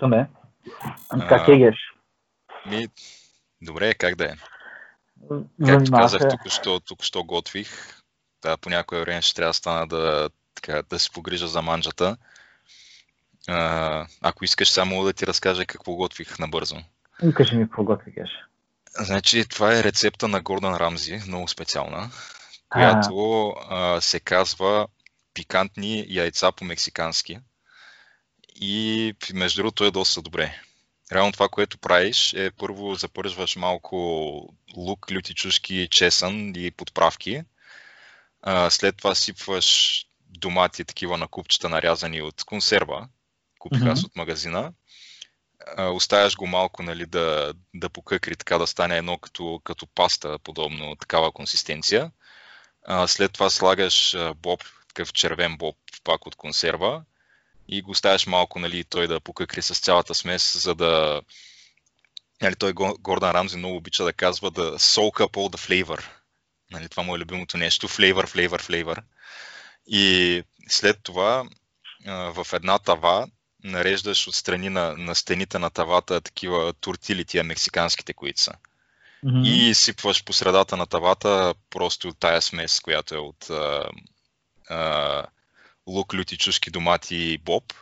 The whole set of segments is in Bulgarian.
Питаме. Как е геш? Ми, добре, как да е? Както казах, се. току-що, току-що готвих. Да, по някое време ще трябва да стана да, така, да се погрижа за манджата. А, ако искаш, само да ти разкажа какво готвих набързо. Кажи ми какво готви геш. Значи, това е рецепта на Гордан Рамзи, много специална, която а, се казва пикантни яйца по-мексикански. И между другото е доста добре. Реално това, което правиш е първо запържваш малко лук, люти чушки, чесън и подправки. А, след това сипваш домати, такива на купчета нарязани от консерва. Купих аз Мгм. от магазина. А, оставяш го малко нали, да, да покъкри, така да стане едно като, като паста, подобно такава консистенция. А, след това слагаш боб, такъв червен боб, пак от консерва и го оставяш малко, нали, той да покъкри с цялата смес, за да... Нали, той Го- Гордан Рамзи много обича да казва да soak up all the flavor. Нали, това му е любимото нещо. Flavor, flavor, flavor. И след това в една тава нареждаш отстрани на, на стените на тавата такива тортили, тия мексиканските, които са. Мгм. И сипваш по средата на тавата просто тая смес, която е от а, а, лук, люти чушки, домати и боб.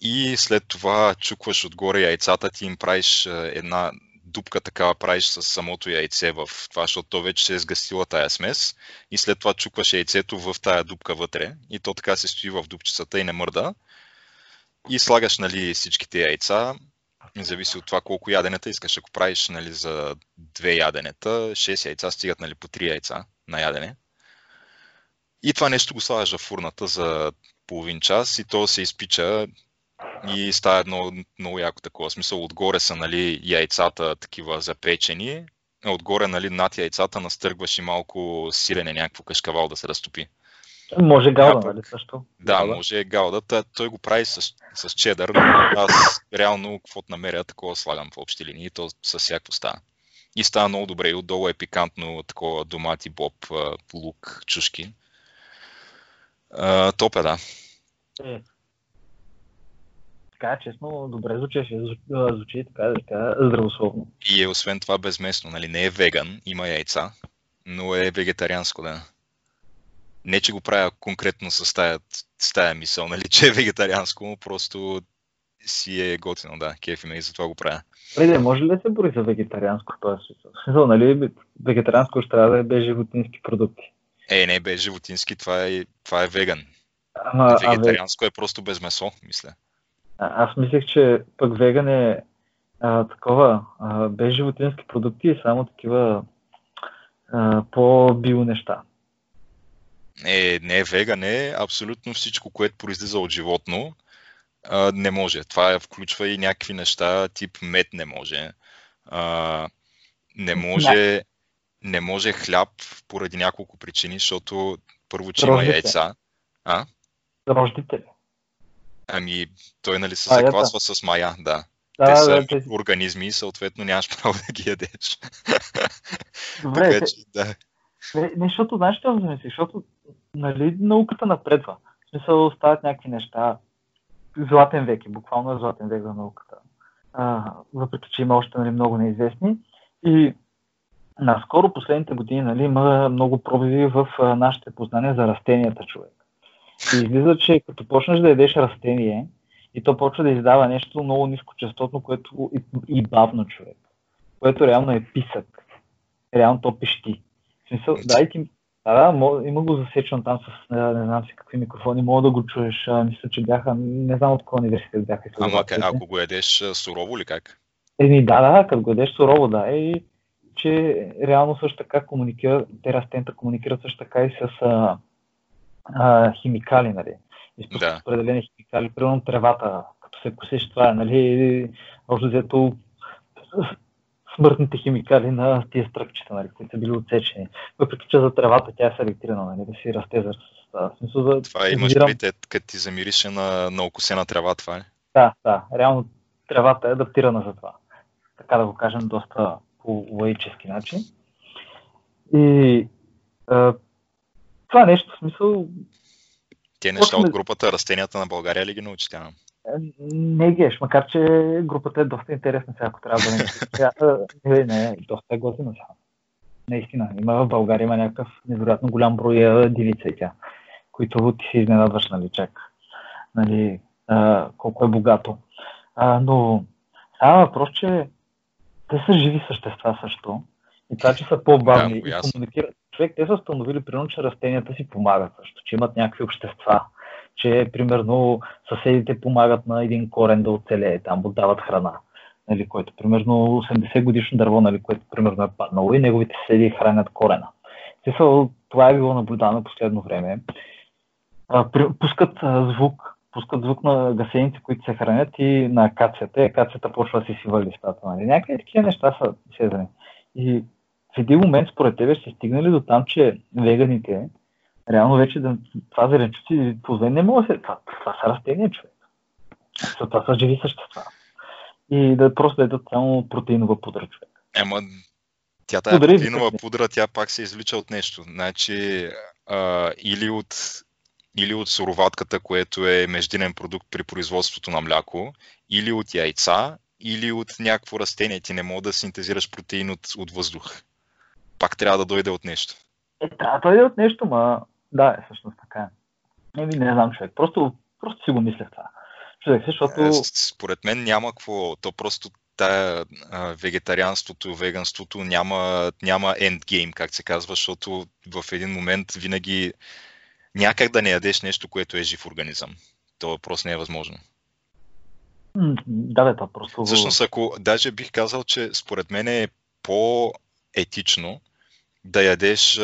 И след това чукваш отгоре яйцата, ти им правиш една дупка такава правиш с самото яйце в това, защото то вече се е сгъстила тая смес и след това чукваш яйцето в тая дупка вътре и то така се стои в дупчицата и не мърда. И слагаш нали, всичките яйца, зависи от това колко яденета искаш. Ако правиш нали, за две яденета, 6 яйца стигат нали, по 3 яйца на ядене. И това нещо го слагаш в фурната за половин час и то се изпича и става едно много яко такова. В смисъл, отгоре са нали, яйцата такива запечени, а отгоре нали, над яйцата настъргваш и малко сирене, някакво кашкавал да се разтопи. Може галда, нали също? Да, Галда. може галда. Той го прави с, с чедър, но аз реално каквото намеря, такова слагам в общи линии, то с всяко става. И става много добре. И отдолу е пикантно такова домати, боб, лук, чушки. А, топ е, да. Е. Така, честно, добре звучеше. Звучи така, така здравословно. И е освен това безместно, нали? Не е веган, има яйца, но е вегетарианско, да. Не, че го правя конкретно с тая, с тая мисъл, нали, че е вегетарианско, но просто си е готино, да, кефи ме и затова го правя. Преди, може ли да се бори за вегетарианско в този смисъл, нали, вегетарианско ще трябва да е без животински продукти. Е, не, без животински, това е, това е веган. А, ве- Вегетарианско е просто без месо, мисля. а, аз мислех, че пък веган е а, такова, а, без животински продукти и само такива а, по-био неща. Е, не е веган, е абсолютно всичко, което произлиза от животно, а, не може. Това е, включва и някакви неща, тип мед не може. А, не може, не може хляб поради няколко причини, защото първо, че има Рождите. яйца. А? Рождите ли? Ами, той нали се Маята. заквасва с мая, да. Да, Те са да, те- организми и съответно нямаш право да ги ядеш. Добре, така че, да. Не, не, защото, знаеш, що да мислиш? Защото, нали, науката напредва. В смисъл, стават някакви неща. Златен век е, буквално е златен век за науката. А, въпреки, че има още нали, много неизвестни. И наскоро, последните години, нали, има много пробиви в нашите познания за растенията, човек. И излиза, че като почнеш да ядеш растение, и то почва да издава нещо много нискочастотно, което и, и бавно, човек. Което реално е писък. Реално то пещи. В смисъл, дай ти... Да, да, има го засечено там с не знам си какви микрофони, мога да го чуеш. А, мисля, че бяха, не знам от кой университет бяха. Ама ако го ядеш сурово ли как? Еми, да, да, като го ядеш сурово, да. И че реално също така комуникира, те растенията комуникират също така и с а, а, химикали, нали? Изпускат да. определени химикали, примерно тревата, като се косиш това, нали, общо взето смъртните химикали на тия стръкчета, нали, които са били отсечени. Въпреки, че за тревата тя е селектирана, нали, да си расте за смисъл за... Това имаш предвид, като ти замирише на, на окосена трева, това е? Да, да. Реално тревата е адаптирана за това. Така да го кажем, доста по лаически начин. И а, това нещо, в смисъл... Те неща от групата Растенията на България ли ги научи тя? Не геш, макар че групата е доста интересна сега, ако трябва да не Не, не, доста е готина сега. Наистина, има в България има някакъв невероятно голям брой дивица и тя, които ти се изненадваш, нали, чак. Нали, а, колко е богато. А, но става въпрос, че те са живи същества също. И това, че са по-бавни да, и комуникират. Човек, те са установили, примерно, че растенията си помагат също, че имат някакви общества, че, примерно, съседите помагат на един корен да оцелее, там му дават храна. Нали, което, примерно, 80 годишно дърво, нали, което, примерно, е паднало и неговите съседи хранят корена. Това е било наблюдано последно време. Пускат звук, пускат звук на гасеници, които се хранят и на акацията. И акацията почва да си свива листата. Нали? Някакви такива неща са сезани. И в един момент, според тебе, ще стигнали до там, че веганите, реално вече да, това зеленчуци позве не могат да се... Това, това са растения, човек. Това са живи същества. И да просто да едат само протеинова пудра, човек. Ема, тя тая протеинова пудра, тя пак се извлича от нещо. Значи, а, или от или от суроватката, което е междинен продукт при производството на мляко, или от яйца, или от някакво растение. Ти не мога да синтезираш протеин от, от въздух. Пак трябва да дойде от нещо. Е, трябва да дойде от нещо, ма да, е всъщност така. Е. Не, не знам, човек. Просто, просто си го мислех това. Човек, защото... Е, според мен няма какво. То просто тая а, вегетарианството, веганството няма, няма ендгейм, как се казва, защото в един момент винаги някак да не ядеш нещо, което е жив организъм. То просто не е възможно. Да, бе, това просто... Всъщност, ако даже бих казал, че според мен е по-етично да ядеш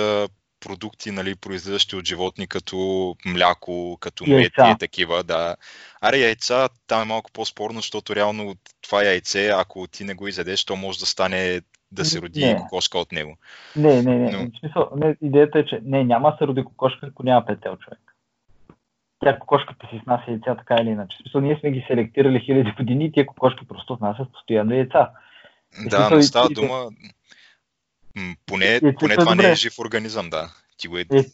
продукти, нали, произлизащи от животни, като мляко, като мед и такива, да. Аре, яйца, там е малко по-спорно, защото реално това яйце, ако ти не го изядеш, то може да стане да се роди не. кокошка от него. Не, не, не. Но... Смисъл, не. Идеята е, че не, няма да се роди кокошка, ако няма петел човек. Тя кокошката си снася яйца така или иначе. В смисъл, ние сме ги селектирали хиляди години и тия кокошки просто внасят постоянно яйца. Да, но става и, дума... Поне, поне това добре. не е жив организъм, да. Ти го е... е...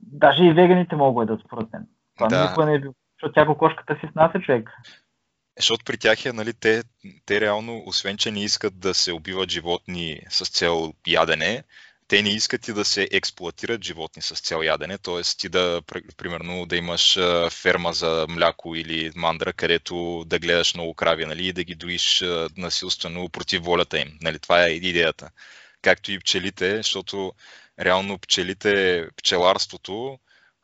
Даже и веганите могат да според мен. Това да. никога не е било. Защото тя кокошката си снася човек. Защото при тях е, нали, те, те реално, освен че не искат да се убиват животни с цел ядене, те не искат и да се експлуатират животни с цел ядене, т.е. ти да, примерно, да имаш ферма за мляко или мандра, където да гледаш много крави нали, и да ги доиш насилствено против волята им. Нали, това е идеята. Както и пчелите, защото реално пчелите, пчеларството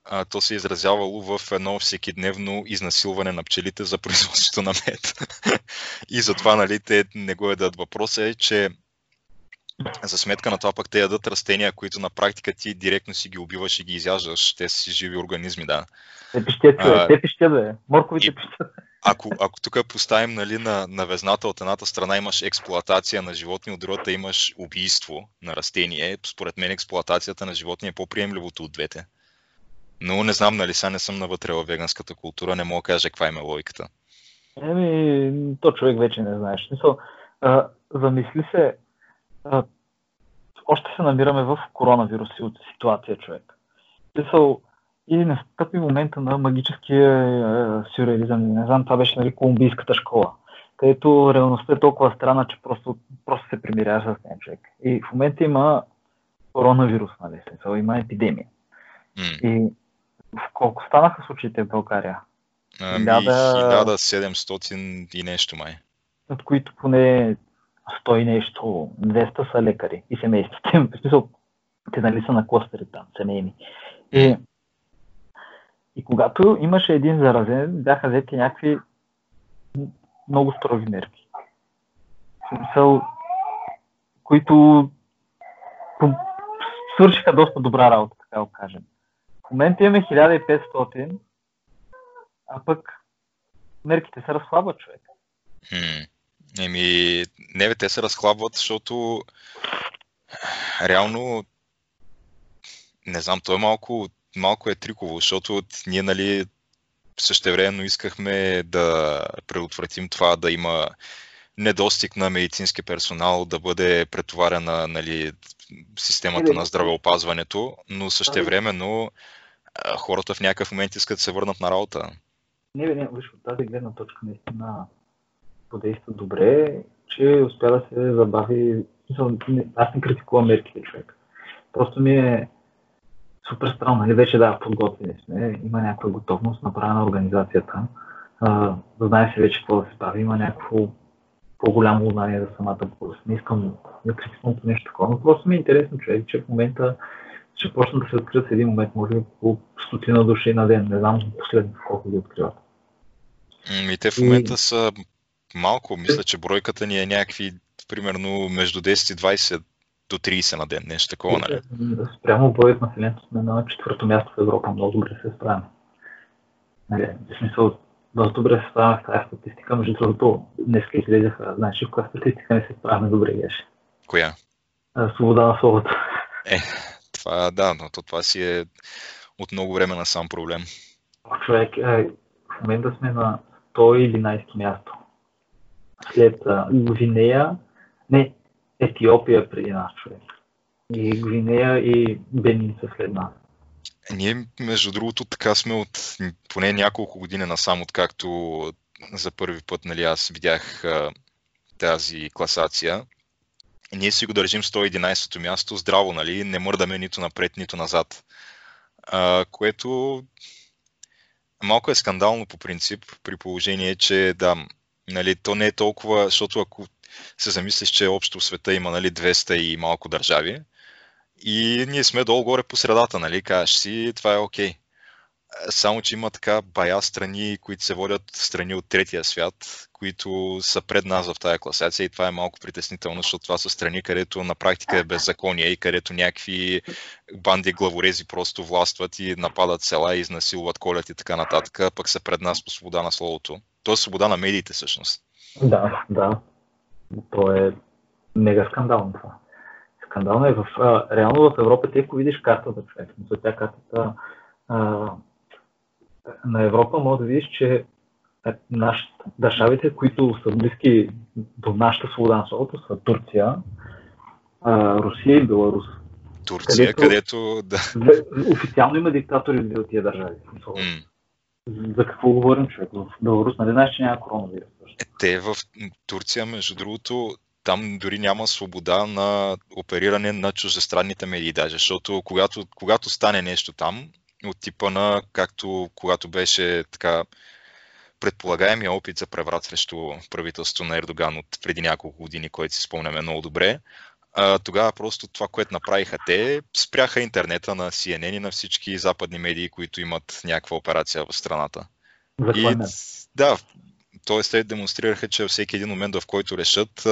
а, то се е изразявало в едно всекидневно изнасилване на пчелите за производството на мед. и затова нали, те не го едат. Въпросът е, че за сметка на това пък те ядат растения, които на практика ти директно си ги убиваш и ги изяждаш. Те си живи организми, да. Те пищят, а, те пищят, бе. Морковите пищят. Ако, ако тук поставим нали, на, на везната, от едната страна имаш експлоатация на животни, от другата имаш убийство на растение, според мен експлоатацията на животни е по-приемливото от двете. Но не знам, нали сега не съм навътре в веганската култура, не мога да кажа каква им е логиката. Еми, то човек вече не знаеш. Мисъл, а, замисли се, а, още се намираме в коронавирус ситуация, човек. Мисъл, и настъпи момента на магическия а, сюрреализъм. Не знам, това беше нали, колумбийската школа, където реалността е толкова странна, че просто, просто се примирява с нея човек. И в момента има коронавирус, нали, смисъл, има епидемия. Mm. И в колко станаха случаите в България? Ами, 1700 и нещо май. От които поне 100 и нещо, 200 са лекари и семействата им. В смисъл, те нали са на кластери там, семейни. И, и когато имаше един заразен, бяха взети някакви много строги мерки. В смисъл, които свършиха доста добра работа, така го кажем. В момента имаме 1500, а пък мерките се разхлабват, човек. Хм. Еми, не бе, те се разхлабват, защото реално не знам, то е малко, малко е триково, защото ние, нали, същевременно искахме да предотвратим това да има недостиг на медицински персонал, да бъде претоварена нали, системата на здравеопазването, но същевременно хората в някакъв момент искат да се върнат на работа. Не, не, виж, от тази гледна точка наистина подейства добре, че успя да се забави. Аз не критикувам мерките, човек. Просто ми е супер странно. Нали? Вече да, подготвени сме, има някаква готовност, направена организацията. А, знае се вече какво да се прави, има някакво по-голямо знание за самата болест. Не искам да критикувам нещо такова, но просто ми е интересно, човек, че в момента ще почна да се открият в един момент, може би по стотина души на ден. Не знам последно колко ги откриват. И те в момента и... са малко. Мисля, че бройката ни е някакви, примерно, между 10 и 20 до 30 на ден, нещо такова, нали? Спрямо броят на населението сме на четвърто място в Европа, много добре се справяме. Нали, в смисъл, доста добре се справяме в тази статистика, между другото, днес излезаха, знаеш, в коя статистика не се справяме добре, геш. Коя? Свобода на словото. Е, това да, но то, това си е от много време на сам проблем. Човек, е, в момента сме на 111 място. След Гвинея, не, Етиопия преди нас, човек. И Гвинея и Бенин са след нас. Ние, между другото, така сме от поне няколко години насам, откакто за първи път нали, аз видях а, тази класация. Ние си го държим 111-то място здраво, нали? не мърдаме нито напред, нито назад. А, което малко е скандално по принцип, при положение, че да, нали, то не е толкова, защото ако се замислиш, че общо в света има нали, 200 и малко държави. И ние сме долу-горе по средата, нали? Кажеш си, това е окей. Само, че има така бая страни, които се водят страни от третия свят, които са пред нас в тази класация и това е малко притеснително, защото това са страни, където на практика е беззаконие и където някакви банди главорези просто властват и нападат села и изнасилват колят и така нататък, пък са пред нас по свобода на словото. То е свобода на медиите всъщност. Да, да. То е мега скандално това. Скандално е в, а, реално в Европа, ти ако видиш картата, човек, тя картата а, на Европа, може да видиш, че наш, държавите, които са близки до нашата свобода на словото, са Турция, а, Русия и Беларус. Турция, където, където да. Официално има диктатори от тия държави. Mm. За какво говорим, човек? В Беларус, нали знаеш, че няма коронавирус? Е, те в Турция, между другото, там дори няма свобода на опериране на чуждестранните медии, даже, защото когато, когато стане нещо там, от типа на, както когато беше така предполагаемия опит за преврат срещу правителството на Ердоган от преди няколко години, който си спомняме много добре, а, тогава просто това, което направиха те, спряха интернета на CNN и на всички западни медии, които имат някаква операция в страната. И, да, т.е. те демонстрираха, че всеки един момент, в който решат,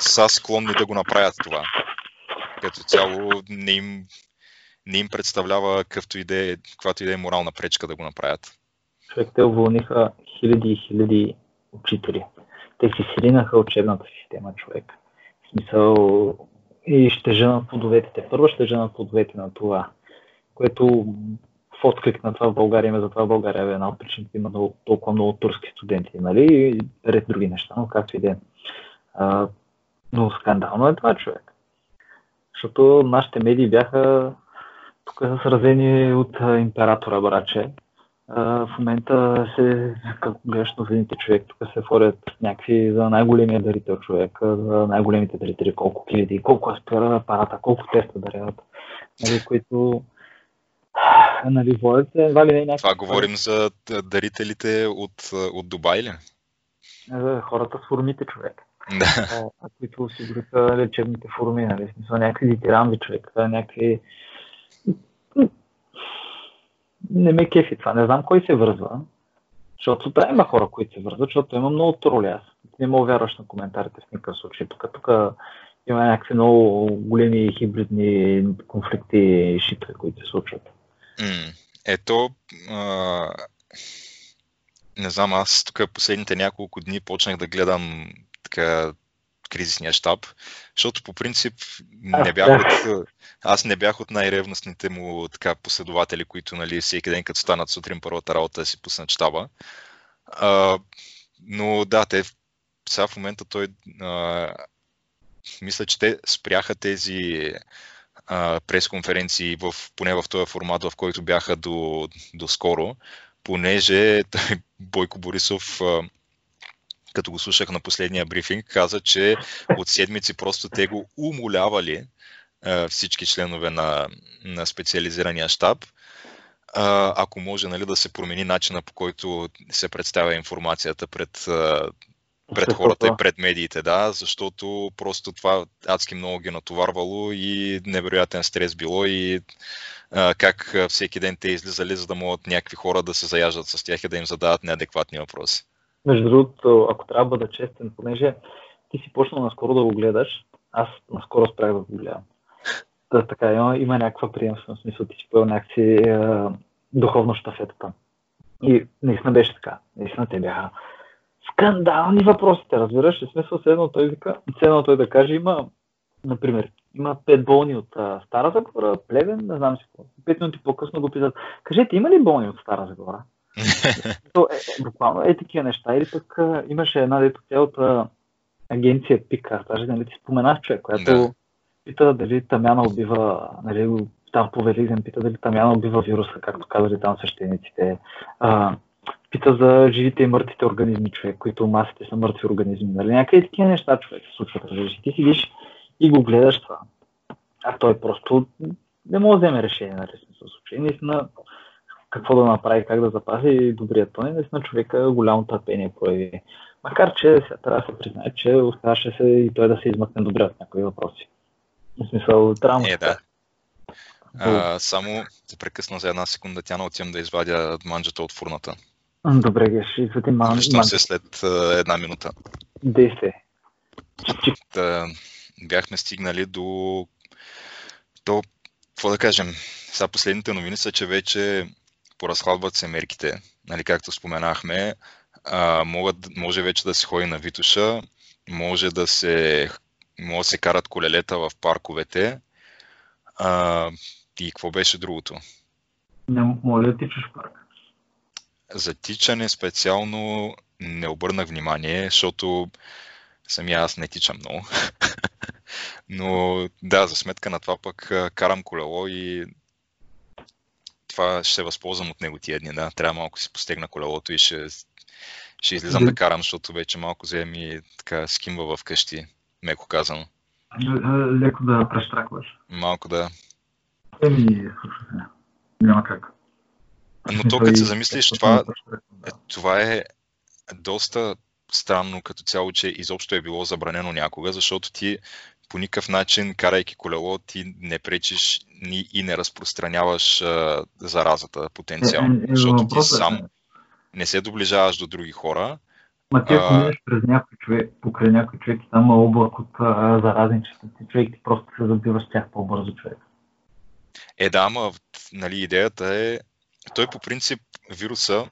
са склонни да го направят това. Като цяло не им, не им представлява какъвто и да е, каквато и да е морална пречка да го направят. Човек, те уволниха хиляди и хиляди учители. Те си сринаха учебната система, човек. В смисъл, и ще женат плодовете. Те първо ще женат плодовете на това, което в отклик на това в България, има затова в България е една от причините има много, толкова много турски студенти, нали, и ред други неща, но както и да е. Но скандално е това човек. Защото нашите медии бяха тук са сразени от императора, браче. в момента се, като гледаш новините човек, тук се форят някакви за най-големия дарител човек, за най-големите дарители, колко хиляди, колко аспира апарата, колко теста дарят, нали, които нали, водят едва ли не някакви... Това говорим за дарителите от, от Дубай ли? За хората с формите, човек. Да. А, които осигуриха лечебните форми, нали, смисъл някакви дитиранви, човек, някакви... Не ме кефи това, не знам кой се вързва, защото трябва има хора, които се вързват, защото има много троли аз. Не мога вярваш на коментарите в никакъв случай. Тук, тук има някакви много големи хибридни конфликти и шитове, които се случват. Ето, а, не знам, аз тук последните няколко дни почнах да гледам така кризисния щаб, защото по принцип не бях от, аз не бях от най-ревностните му така, последователи, които нали, всеки ден като станат сутрин първата работа си пуснат щаба. А, но да, те сега в момента той а, мисля, че те спряха тези пресконференции, в, поне в този формат, в който бяха до, до скоро, понеже Бойко Борисов а, като го слушах на последния брифинг, каза, че от седмици просто те го умолявали всички членове на, на специализирания щаб, ако може нали, да се промени начина по който се представя информацията пред, пред хората и пред медиите, да, защото просто това адски много ги натоварвало и невероятен стрес било и а, как всеки ден те излизали, за да могат някакви хора да се заяждат с тях и да им задават неадекватни въпроси. Между другото, ако трябва да бъда честен, понеже ти си почнал наскоро да го гледаш, аз наскоро спрях да го гледам. Да, така, има, има някаква приемственост, смисъл ти си поел някакси е, духовно щафетата. И наистина беше така. Наистина те бяха скандални въпросите, разбираш? В смисъл, едно той вика, едно той да каже, има, например, има пет болни от а, Стара Загора, Плевен, не знам си какво. Пет минути по-късно го питат, кажете, има ли болни от Стара Загора? То, е, е, буквално е такива неща. Или пък имаше една дето цялата агенция Пика, даже нали ти споменах човек, която да. пита дали Тамяна убива, нали, там по Велизен пита дали Тамяна убива вируса, както казали там свещениците. А, пита за живите и мъртвите организми, човек, които масите са мъртви организми. Нали? Някъде такива неща, човек, се случват. Разбираш. Ти седиш и го гледаш това. А той просто не може да вземе решение, нали, смисъл случай. Наистина, какво да направи, как да запази добрият тон и наистина човека голямо търпение прояви. Макар, че сега трябва да се признае, че оставаше се и той да се измъкне добре от някои въпроси. В смисъл, трябва е, да. А, само се прекъсна за една секунда, тя отивам да извадя манджата от фурната. Добре, Геш, извади ман... Връщам се след а, една минута. Действие. Да, бяхме стигнали до, до, какво да кажем, сега последните новини са, че вече поразхладват се мерките, нали, както споменахме, а, могат, може вече да се ходи на Витуша, може да се, може да се карат колелета в парковете. А, и какво беше другото? Не, моля да тичаш в парк. За тичане специално не обърнах внимание, защото самия аз не тичам много. Но да, за сметка на това пък карам колело и това ще се възползвам от него тия дни. Да. Трябва малко си постегна колелото и ще, ще излизам да карам, защото вече малко вземи така скимва в къщи, меко казано. Леко да прещракваш. Малко да. Еми, няма как. Но то, като се замислиш, това, е, това е доста странно като цяло, че изобщо е било забранено някога, защото ти по никакъв начин, карайки колело, ти не пречиш и не разпространяваш а, заразата потенциално. Е, е, защото ти сам е. не се доближаваш до други хора. Ма ти ако минеш през някой човек, покрай някой човек и там има облак от а, заразни частици, човек ти просто се забиваш с тях по-бързо човек. Е, да, ама нали, идеята е, той по принцип вируса,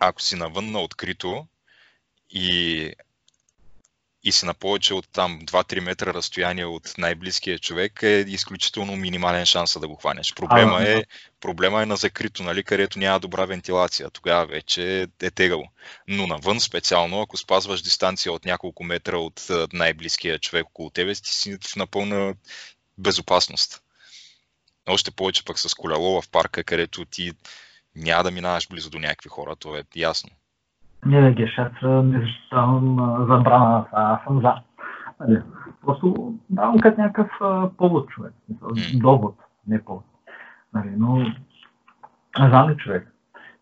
ако си навън на открито и и си на повече от там 2-3 метра разстояние от най-близкия човек е изключително минимален шанс да го хванеш. Проблема, а, е, проблема е на закрито, нали, където няма добра вентилация. Тогава вече е тегало. Но навън специално, ако спазваш дистанция от няколко метра от най-близкия човек около тебе, ти си в напълна безопасност. Още повече пък с колело в парка, където ти няма да минаваш близо до някакви хора, това е ясно. Не да ги не защитавам забрана, аз съм за. Нали, просто давам като някакъв повод човек. Довод, не повод. Нали, но знам ли човек.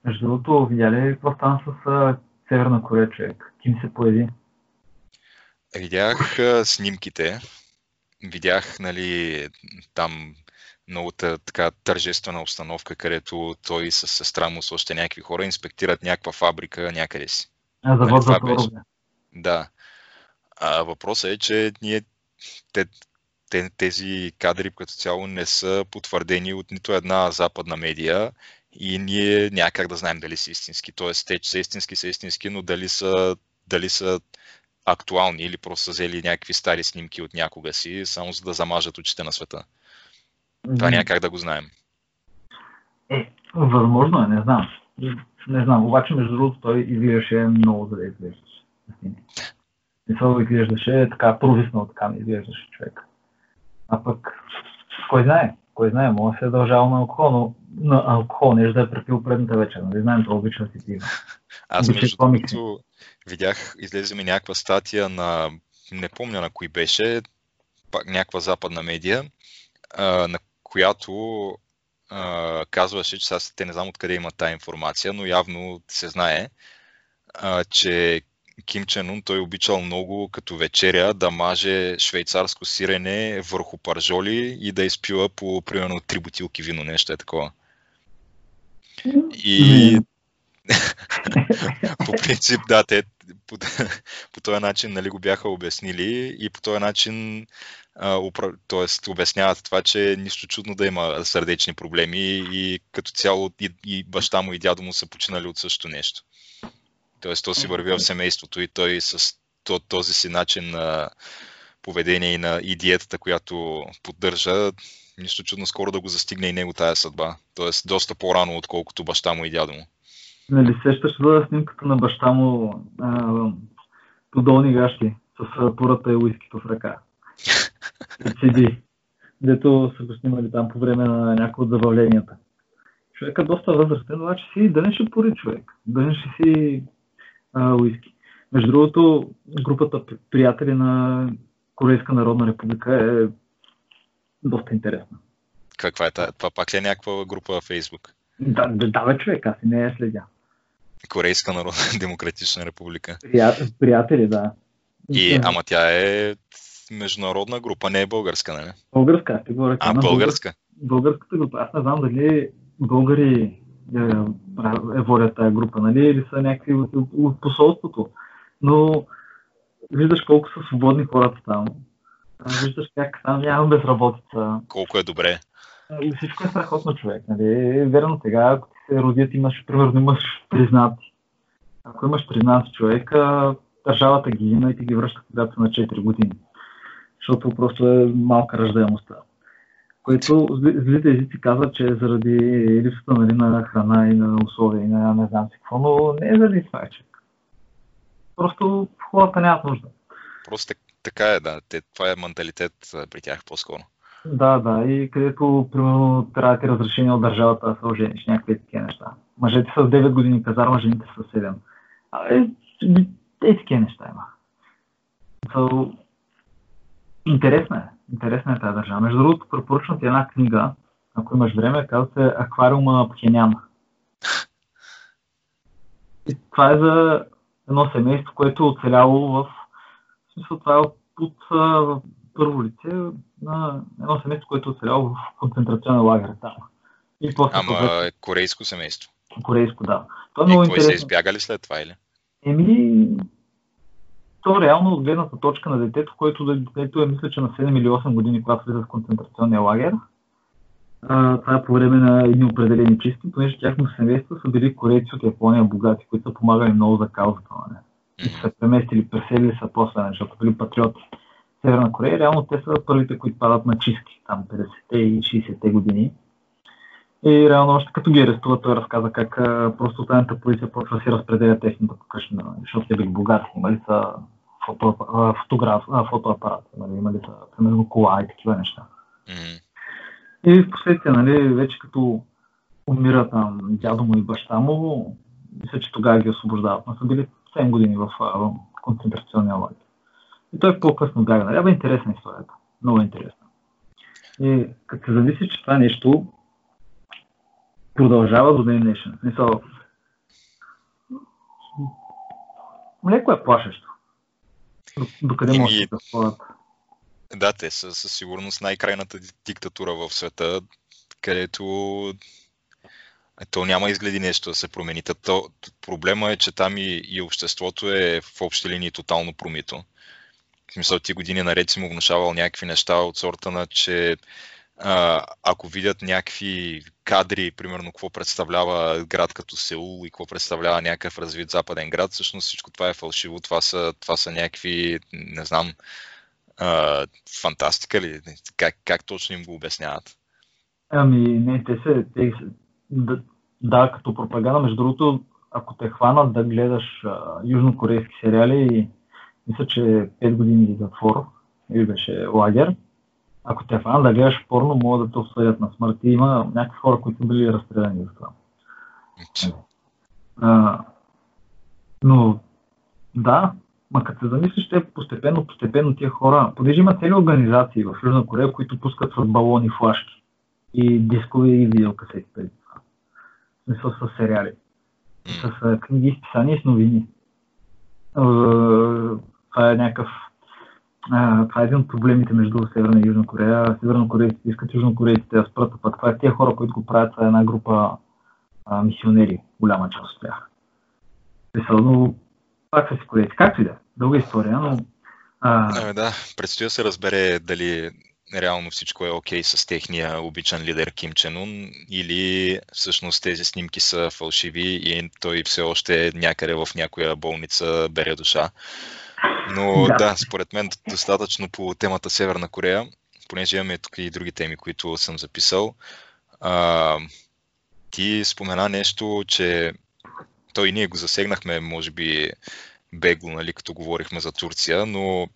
Между другото, видя ли какво стана с Северна Корея човек? Ким се поеди? Видях снимките. Видях, нали, там много така тържествена обстановка, където той с сестра му с още някакви хора инспектират някаква фабрика някъде си. А, завод нали, за беше... Да. А въпросът е, че ние те, те, тези кадри като цяло не са потвърдени от нито една западна медия и ние няма как да знаем дали са истински. Тоест, те, че са истински, са истински, но дали са, дали са актуални или просто са взели някакви стари снимки от някога си, само за да замажат очите на света. Това няма как да го знаем. Е, възможно е, не знам. Не знам, обаче между другото той изглеждаше много да изглеждаше. Не се изглеждаше така провиснал, така ми изглеждаше човек. А пък, кой знае, кой знае, може да се е дължал на алкохол, но на алкохол, не да е препил предната вечер, нали знаем, това обича си пива. Аз между другото видях, излезе ми някаква статия на, не помня на кои беше, пак някаква западна медия, а, на която а, казваше, че сега те не знам откъде има тази информация, но явно се знае, а, че Ким Чен Ун той обичал много като вечеря да маже швейцарско сирене върху паржоли и да изпива по примерно три бутилки вино, нещо е такова. И по принцип, да, те по, по този начин нали, го бяха обяснили и по този начин т.е. обясняват това, че нищо чудно да има сърдечни проблеми и като цяло и, и баща му и дядо му са починали от същото нещо. Тоест, то си върви в семейството и той с този си начин на поведение и на и диетата, която поддържа, нищо чудно скоро да го застигне и него тая съдба. Тоест, доста по-рано, отколкото баща му и дядо му. Нали, сещаш за снимката на баща му а, по долни гащи с пурата и уискито в ръка. Седи. Дето са го снимали там по време на някои от забавленията. Човека доста възрастен, обаче си да не ще пори човек. Да не ще си а, уиски. Между другото, групата приятели на Корейска народна република е доста интересна. Каква е това? Това пак ли е някаква група във Фейсбук? Да, да, да бе, човек, аз не я следя. Корейска народна демократична република. Приятели, приятели да. И, ама тя е международна група, не е българска, нали? Българска, ти говоря. А, българска? Българската група. Аз не знам дали българи е, е, водят тази група, нали? Или са някакви от, от посолството. Но виждаш колко са свободни хората там. Виждаш как там няма безработица. Колко е добре. И всичко е страхотно човек. Нали? Верно сега, ако ти се родят, имаш, примерно, имаш признати. Ако имаш признати човека, държавата ги има и ти ги връща когато на 4 години. Защото просто е малка ръждаемостта което злите езици казват, че е заради липсата нали, на храна и на условия и на не знам си какво, но не е заради това, че просто хората нямат нужда. Просто така е, да. Те, това е менталитет при тях по-скоро. Да, да. И където, примерно, трябва да ти разрешение от държавата да се ожениш, някакви такива неща. Мъжете с 9 години казарма, жените са с 7. А, е, е, такива неща има. So, интересна е. Интересна е тази държава. Между другото, препоръчвам ти една книга, ако имаш време, казва се Аквариума Пхенян. И това е за едно семейство, което е оцеляло в... В смисъл, това е от, от, от първо лице на едно семейство, което е оцеляло в концентрационен лагер там. И после Ама това... корейско семейство. Корейско, да. Това е много интересно. са избягали след това или? Еми, то реално от гледната точка на детето, което детето е мисля, че на 7 или 8 години, когато влиза в концентрационния лагер. А, това е по време на едни определени чисти, понеже тяхно семейство са били корейци от Япония богати, които са помагали много за каузата. Не? И са преместили, преселили са после, защото били патриоти. Северна Корея, реално те са първите, които падат на чистки, там 50-те и 60-те години. И реално още като ги арестува, той разказа как а, просто тайната полиция почва да си разпределя техните покъщина, защото те били богати, имали са фото, фотограф, фотоапарат, нали, имали са примерно кола и такива неща. Mm-hmm. И в последствие, нали, вече като умира там дядо му и баща му, мисля, че тогава ги освобождават, но са били 7 години в, в концентрационния лагер. И той по-късно бяга. Нали, интересна историята. Много интересна. И като се зависи, че това нещо продължава до ден днешен. Смисъл, леко е плашещо. Докъде може да ходят? Да, те са със сигурност най-крайната диктатура в света, където то няма изгледи нещо да се промени. То, проблема е, че там и, и обществото е в общи линии тотално промито. В смисъл, ти години наред си му внушавал някакви неща от сорта на, че ако видят някакви кадри, примерно какво представлява град като Сеул и какво представлява някакъв развит западен град, всъщност всичко това е фалшиво. Това са, това са някакви, не знам, а, фантастика ли? Как, как точно им го обясняват? Ами, не, те се, те, да, да, като пропаганда, между другото, ако те хванат да гледаш а, южнокорейски сериали, мисля, че 5 години затвор или беше лагер, ако те хванат да гледаш порно, могат да те осъдят на смърт. И има някакви хора, които са били разстреляни за това. А, но, да, ма като се замислиш, те постепенно, постепенно тия хора, понеже има цели организации в Южна Корея, които пускат с балони флашки и дискови и видеокасети преди това. Смисъл с сериали. С книги, изписания с новини. Това е някакъв това е един от проблемите между Северна и Южна Корея. Севернокорейците искат южнокорейците да спрат, пък това е тия хора, които го правят, това е една група а, мисионери, голяма част от тях. Но пак са си корейци. Както и да, дълга история, но... А... Ами да, предстои да се разбере дали реално всичко е окей okay с техния обичан лидер Ким Чен Ун или всъщност тези снимки са фалшиви и той все още е някъде в някоя болница бере душа. Но да. да, според мен достатъчно по темата Северна Корея, понеже имаме тук и други теми, които съм записал. А, ти спомена нещо, че той ние го засегнахме, може би бегло, нали, като говорихме за Турция, но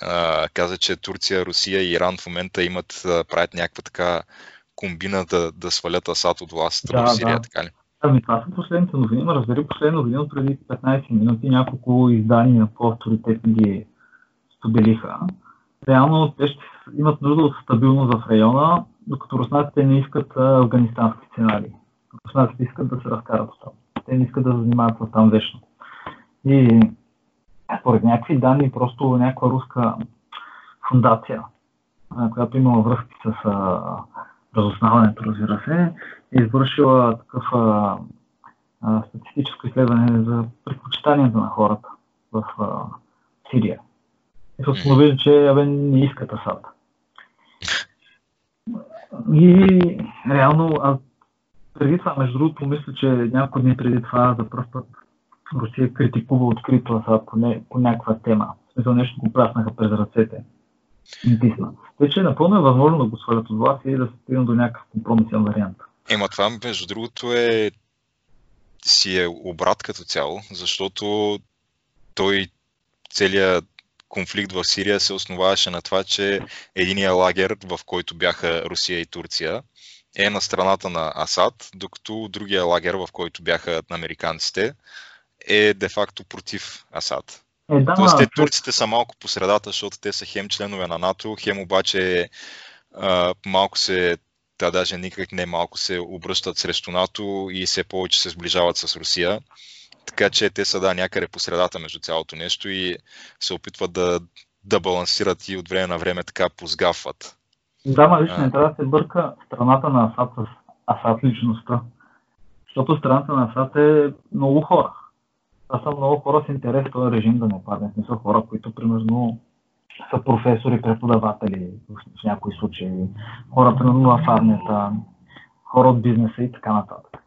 а, каза, че Турция, Русия и Иран в момента имат, правят някаква така комбина да, да свалят Асад от власт да, в Сирия, да. така ли? Ами това са последните новини, но разбери последна новина преди 15 минути няколко издания по-авторитетни ги споделиха. Реално те ще имат нужда от стабилност в района, докато руснаците не искат афганистански сценарии. Руснаците искат да се разкарат от там. Те не искат да занимават с там вечно. И според някакви данни, просто някаква руска фундация, която имала връзки с разузнаването, разбира се, е извършила такъв а, а, статистическо изследване за предпочитанията на хората в а, Сирия. И се установили, че абе, не искат Асад. И реално, а преди това, между другото, мисля, че няколко дни преди това за първ път Русия критикува открито Асад по, не, по някаква тема. В смисъл нещо го праснаха през ръцете. Натисна. Тъй, че напълно е възможно да го свалят от власт и да се стигнат до някакъв компромисен вариант. Ема това, между другото, е си е обрат като цяло, защото той целият конфликт в Сирия се основаваше на това, че единия лагер, в който бяха Русия и Турция, е на страната на Асад, докато другия лагер, в който бяха американците, е де-факто против Асад. Е, да, Тоест, те турците са малко по средата, защото те са хем членове на НАТО, хем обаче а, малко се, да даже никак не малко се обръщат срещу НАТО и все повече се сближават с Русия. Така че те са да някъде по средата между цялото нещо и се опитват да, да балансират и от време на време така позгафват. Да, ма виж, не трябва да се бърка страната на Асад с Асад личността. Защото страната на Асад е много хора това са много хора с интерес този режим да не падне. Не са хора, които примерно са професори, преподаватели в някои случаи, хора примерно в армията, хора от бизнеса и така нататък.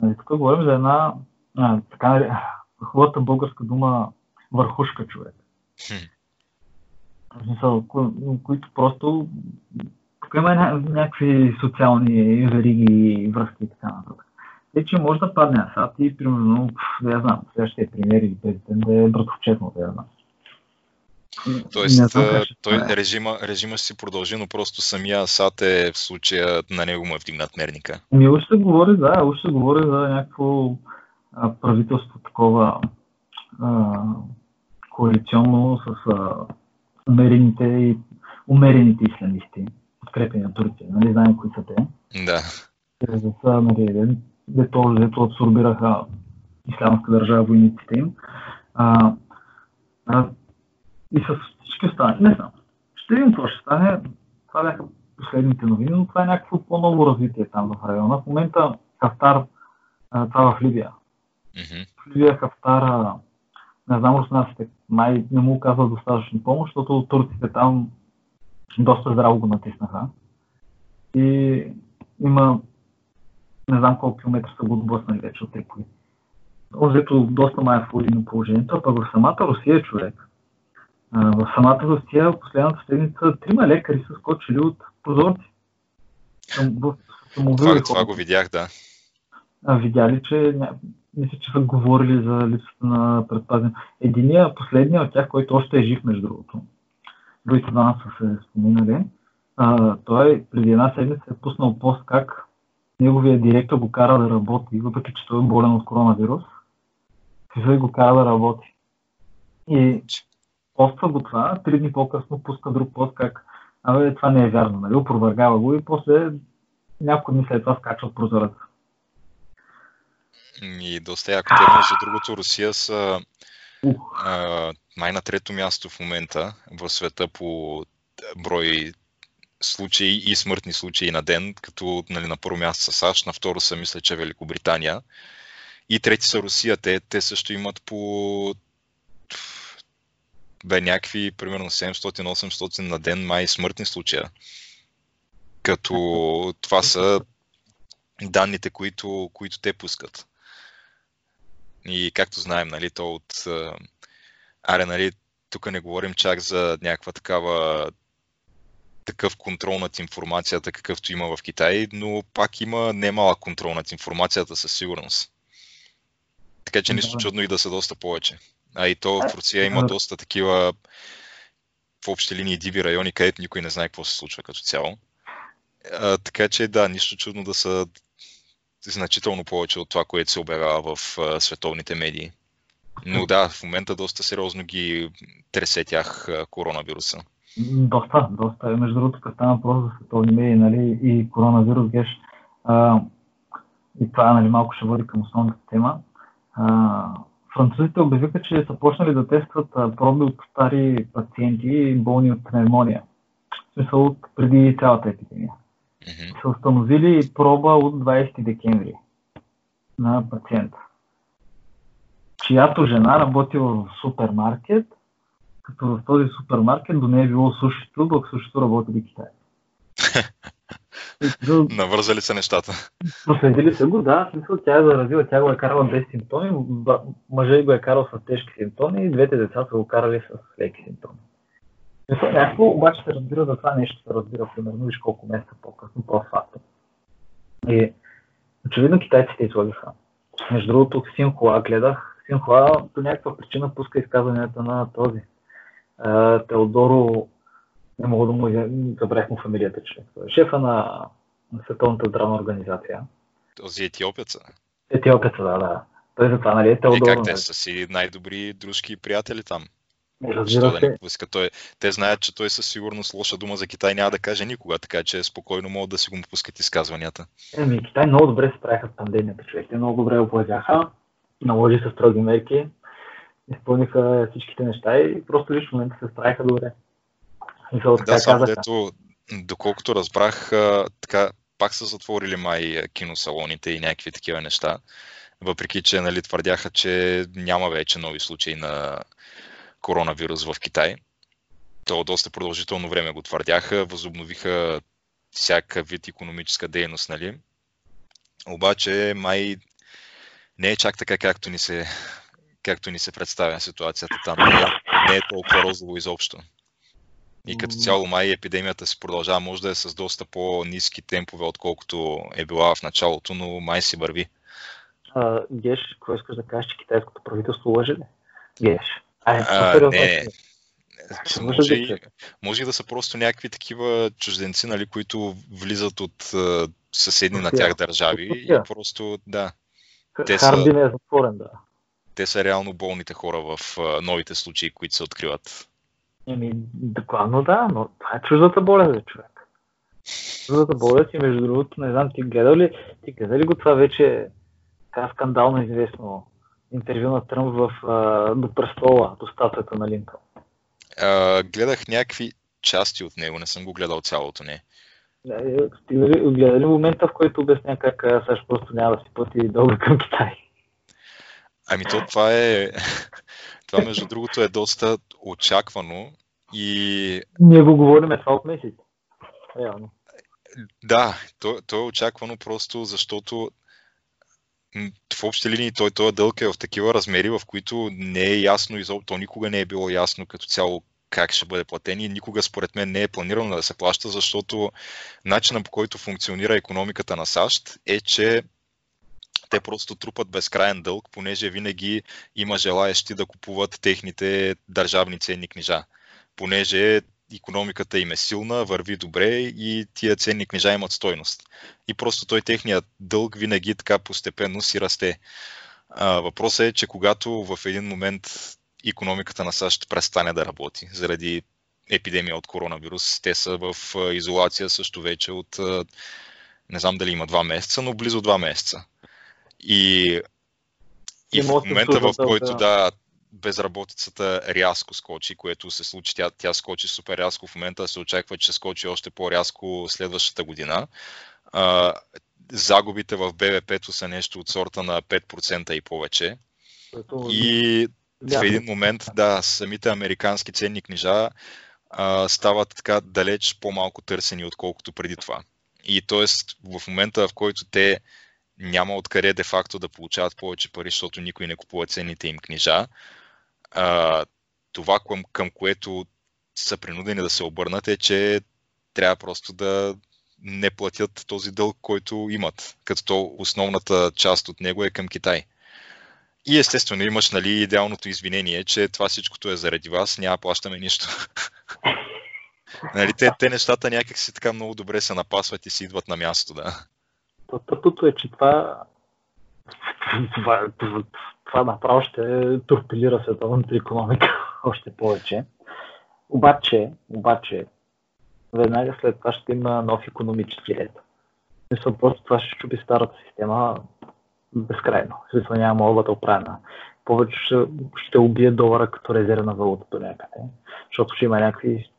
Нали, тук говорим за една а, така хубавата българска дума върхушка човек. В смисъл, които просто тук има някакви социални вериги, връзки и така нататък. Е, че може да падне Асад и примерно, да я знам, следващия премьер или президент да е братовчетно, да я знам. Тоест, знам той е. режима, режима ще си продължи, но просто самия Асад е в случая на него му е вдигнат мерника. Ми още се говори, да, още се говори за някакво а, правителство такова а, коалиционно с а, умерените и умерените исламисти, подкрепени на Турция. Нали знаем кои са те? Да. Те са, нали, дето, дето абсорбираха исламска държава, войниците им. А, а, и с всички останали. Не знам. Ще видим какво ще стане. Това бяха последните новини, но това е някакво по-ново развитие там в района. В момента Хафтар, а, това в Либия. Mm-hmm. В Либия Хафтар не знам руснаците, май не му казват достатъчно помощ, защото турците там доста здраво го натиснаха. И има не знам колко километра са го отблъснали вече от Триполи. Озето доста май е флуидно положението, а пък в самата Русия човек. В самата Русия последната седмица трима лекари са скочили от прозорци. Това, това го видях, да. А, видяли, че мисля, че са говорили за липсата на предпазен. Единия, последния от тях, който още е жив, между другото. Другите двама са се споминали. А, той преди една седмица е пуснал пост как неговия директор го кара да работи, въпреки че той е болен от коронавирус. Той го кара да работи. И поства го това, три дни по-късно пуска друг пост как Абе, това не е вярно, нали? Опровъргава го и после няколко дни след това скача от прозореца. И доста яко. Те, между другото, Русия са uh. май на трето място в момента в света по брой случаи и смъртни случаи на ден, като нали, на първо място са САЩ, на второ са мисля, че Великобритания и трети са Русия. Те, те също имат по бе някакви, примерно 700-800 на ден май смъртни случая. Като това са данните, които, които те пускат. И както знаем, нали, то от... Аре, нали, тук не говорим чак за някаква такава такъв контрол над информацията, какъвто има в Китай, но пак има немалък контрол над информацията със сигурност. Така че нищо чудно и да са доста повече. А и то в Русия има доста такива в общи линии диви райони, където никой не знае какво се случва като цяло. А, така че да, нищо чудно да са значително повече от това, което се обявява в а, световните медии. Но да, в момента доста сериозно ги тресе тях а, коронавируса. Доста, доста. Между другото, като стана въпрос за световни медии нали, и коронавирус, геш, а, и това нали, малко ще води към основната тема. А, французите обявиха, че са почнали да тестват проби от стари пациенти, болни от пневмония. В смисъл от преди цялата епидемия. Mm-hmm. Са установили проба от 20 декември на пациента, чиято жена работила в супермаркет, като в този супермаркет до нея е било сушито, докато сушито работи в Китай. Навързали са нещата. Проследили се го, да. Смисъл, тя е заразила, тя го е карала без симптоми, мъжът го е карал с тежки симптоми и двете деца са го карали с леки симптоми. Смисъл, някакво обаче се разбира за това нещо, се разбира примерно, виж колко месеца по-късно, по-факта. И очевидно китайците излагаха. Между другото, Синхуа гледах. Синхуа по някаква причина пуска изказванията на този Теодоро не мога да му забравих му фамилията човек. Е шефа на, на Световната здравна организация. Този етиопеца. Етиопеца, да, да. Той за това, нали, е Теодоро. Е, как те нали? са си най-добри дружки и приятели там. Разбира се. Да не? Той, те знаят, че той със сигурност лоша дума за Китай няма да каже никога, така че спокойно могат да си го пускат изказванията. Еми, Китай много добре се справиха с пандемията, човек. Те много добре оплазяха, наложи се строги мерки, изпълниха всичките неща и просто лично момента се справиха добре. Да, само дето, доколкото разбрах, така, пак са затворили май киносалоните и някакви такива неща. Въпреки, че нали, твърдяха, че няма вече нови случаи на коронавирус в Китай. То доста продължително време го твърдяха, възобновиха всяка вид економическа дейност, нали? Обаче май не е чак така, както ни се, както ни се представя ситуацията там. Не е, толкова розово изобщо. И като цяло май епидемията се продължава, може да е с доста по-низки темпове, отколкото е била в началото, но май си върви. А, Геш, какво искаш да кажеш, че китайското правителство лъже ли? Геш. А, а, не, може, и, може да са просто някакви такива чужденци, нали, които влизат от съседни на тях държави и просто, да. Те са, е затворен, да. Те са реално болните хора в новите случаи, които се откриват. Еми, докладно да, но това е чуждата болест, човек. Чуждата болест и между другото, не знам, ти гледа ли, ти гледа ли го това вече така скандално известно интервю на Тръмп в, а, до престола, до статуята на Линкъл? гледах някакви части от него, не съм го гледал цялото не. Гледа ли момента, в който обясня как САЩ просто няма да си пъти дълго към Китай? Ами то това е Това, между другото, е доста очаквано и... Ние го говорим това от месец. Реално. Да, то, то е очаквано просто защото в общи линии той, този дълг е в такива размери, в които не е ясно, изобщо то никога не е било ясно като цяло как ще бъде платен и никога според мен не е планирано да се плаща, защото начинът по който функционира економиката на САЩ е, че те просто трупат безкрайен дълг, понеже винаги има желаящи да купуват техните държавни ценни книжа. Понеже економиката им е силна, върви добре и тия ценни книжа имат стойност. И просто той техният дълг винаги така постепенно си расте. въпросът е, че когато в един момент економиката на САЩ престане да работи заради епидемия от коронавирус, те са в изолация също вече от не знам дали има два месеца, но близо два месеца. И, и в момента, в който да, безработицата рязко скочи, което се случи, тя, тя скочи супер рязко в момента, се очаква, че скочи още по-рязко следващата година. А, загубите в БВП-то са нещо от сорта на 5% и повече. Ето, и в един момент, да, самите американски ценни книжа а, стават така далеч по-малко търсени, отколкото преди това. И т.е. в момента, в който те няма откъде де-факто да получават повече пари, защото никой не купува ценните им книжа. А, това, към, към което са принудени да се обърнат е, че трябва просто да не платят този дълг, който имат, като то основната част от него е към Китай. И естествено имаш нали, идеалното извинение, че това всичкото е заради вас, няма плащаме нищо. нали, те, те нещата някак си така много добре се напасват и си идват на място, да. Тъпото е, че това, това, това, това направо ще торпилира световната економика още повече. Обаче, обаче, веднага след това ще има нов економически ред. Мисля, просто това ще чуби старата система безкрайно. Смисъл няма мога да оправя. Повече ще, ще убие долара като резервна валута до някъде, защото ще има някакви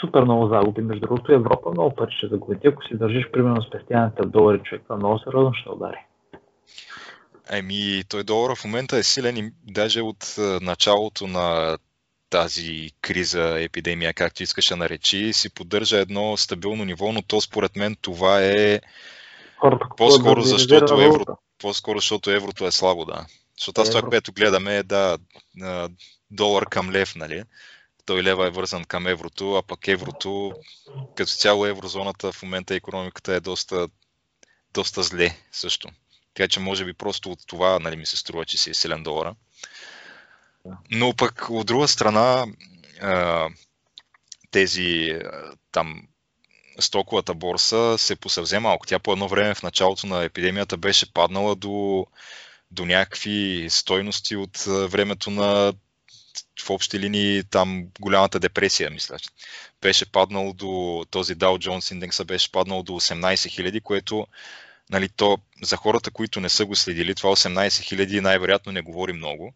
супер много загуби. Между другото, Европа много пари ще загуби. Ако си държиш примерно спестяването в долари, човек, това много сериозно ще удари. Еми, той долар в момента е силен и даже от началото на тази криза, епидемия, както искаш да наречи, си поддържа едно стабилно ниво, но то според мен това е Хората, по-скоро да защото евро, по-скоро защото еврото е слабо, да. Защото аз това, което гледаме е да, долар към лев, нали? Той лева е вързан към еврото, а пък еврото, като цяло еврозоната в момента економиката е доста, доста зле също. Така че може би просто от това нали, ми се струва, че си е силен долара. Но пък от друга страна тези там стоковата борса се посъвзе малко. Тя по едно време в началото на епидемията беше паднала до, до някакви стойности от времето на в общи линии там голямата депресия, мисля. Беше паднал до този Dow Jones индекса беше паднал до 18 000, което нали, то, за хората, които не са го следили, това 18 000 най-вероятно не говори много,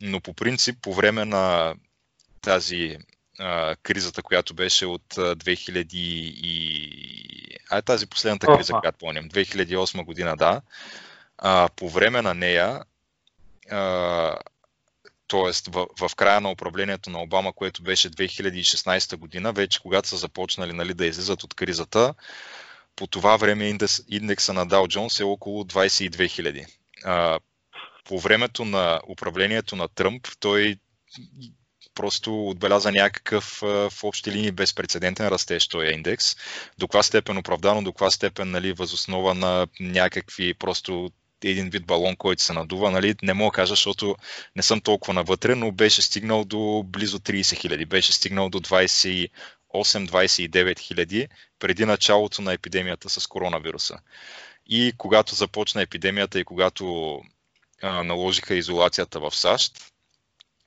но по принцип по време на тази а, кризата, която беше от 2000 и... А, тази последната криза, която помням, 2008 година, да, а, по време на нея а, т.е. В, в края на управлението на Обама, което беше 2016 година, вече когато са започнали нали, да излизат от кризата, по това време индекс, индекса на Dow Jones е около 22 000. А, по времето на управлението на Тръмп, той просто отбеляза някакъв в общи линии безпредседентен растеж този индекс. До каква степен оправдано, до каква степен нали, възоснова на някакви просто един вид балон, който се надува, нали, не мога да кажа, защото не съм толкова навътре, но беше стигнал до близо 30 хиляди, беше стигнал до 28-29 хиляди преди началото на епидемията с коронавируса. И когато започна епидемията и когато а, наложиха изолацията в САЩ,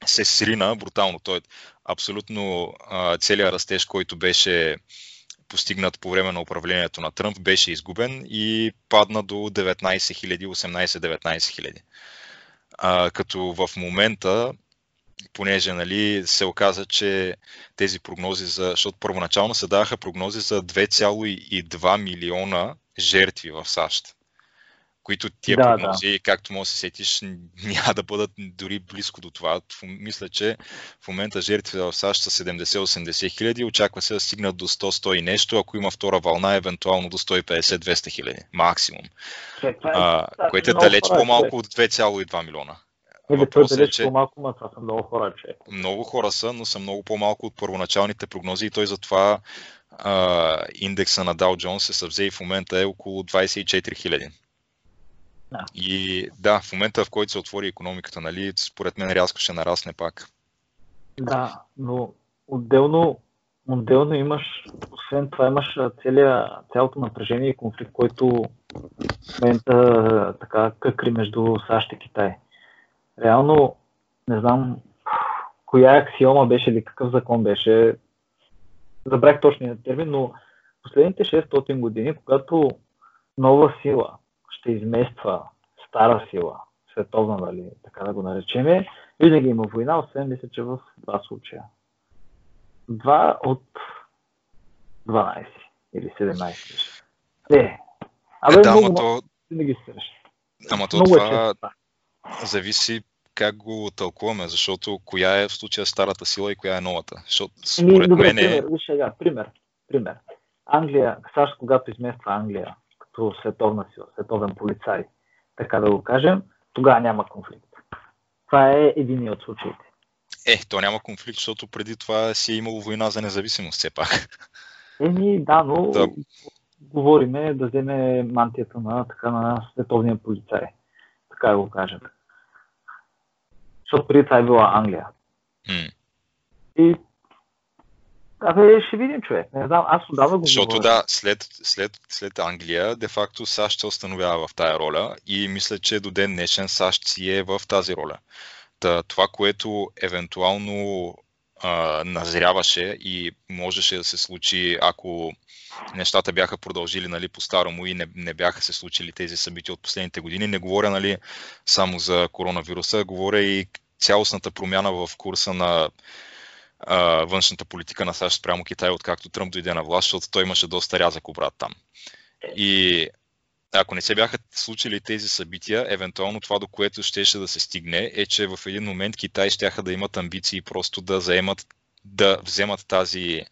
се срина брутално. Той е абсолютно а, целият растеж, който беше постигнат по време на управлението на Тръмп, беше изгубен и падна до 19 000, 18-19 000. А, като в момента, понеже нали, се оказа, че тези прогнози за, защото първоначално се даваха прогнози за 2,2 милиона жертви в САЩ. Които тия Да, прогнози, както може да се сетиш, няма да бъдат дори близко до това. Мисля, че в момента жертвите в САЩ са 70-80 хиляди, очаква се да стигнат до 100-100 и нещо, ако има втора вълна, евентуално до 150-200 хиляди, максимум. Е, А, е което е далеч по-малко от 2,2 милиона. Въпросът е, че- по-малко, но това са много хора, човек. Много хора са, но са много по-малко от първоначалните прогнози и той затова а, индекса на Dow Jones се съвзе и в момента е около 24 хиляди. Да. И да, в момента в който се отвори економиката, нали, според мен рязко ще нарасне пак. Да, но отделно, отделно имаш, освен това имаш целия, цялото напрежение и конфликт, който в момента така къкри между САЩ и Китай. Реално, не знам коя аксиома беше или какъв закон беше, забрах точния термин, но последните 600 години, когато нова сила ще измества стара сила, световна, нали, така да го наречеме, винаги има война, освен мисля, че в два случая. Два от 12 или 17 беше. Не. Абе, е, да, много, то, винаги се ама то е това това. зависи как го тълкуваме, защото коя е в случая старата сила и коя е новата. Защото Еми, според добре, мен е... пример, виж сега, пример, пример. Англия, САЩ, когато измества Англия като световна сила, световен полицай, така да го кажем, тогава няма конфликт. Това е един от случаите. Е, то няма конфликт, защото преди това си е имало война за независимост все пак. Еми, да, но Да. говориме да вземе мантията на, така, на световния полицай. Така да го кажем. Защото преди това е била Англия. М. И Абе, ще видим, човек. Не знам, аз отдавна го Защото говоря. да, след, след, след Англия, де-факто САЩ се установява в тая роля и мисля, че до ден днешен САЩ си е в тази роля. Та, това, което евентуално а, назряваше и можеше да се случи, ако нещата бяха продължили нали, по-старому и не, не бяха се случили тези събития от последните години. Не говоря нали, само за коронавируса, говоря и цялостната промяна в курса на а, външната политика на САЩ спрямо Китай, откакто Тръмп дойде на власт, защото той имаше доста рязък обрат там. И ако не се бяха случили тези събития, евентуално това, до което щеше да се стигне, е, че в един момент Китай щяха да имат амбиции просто да заемат, да вземат тази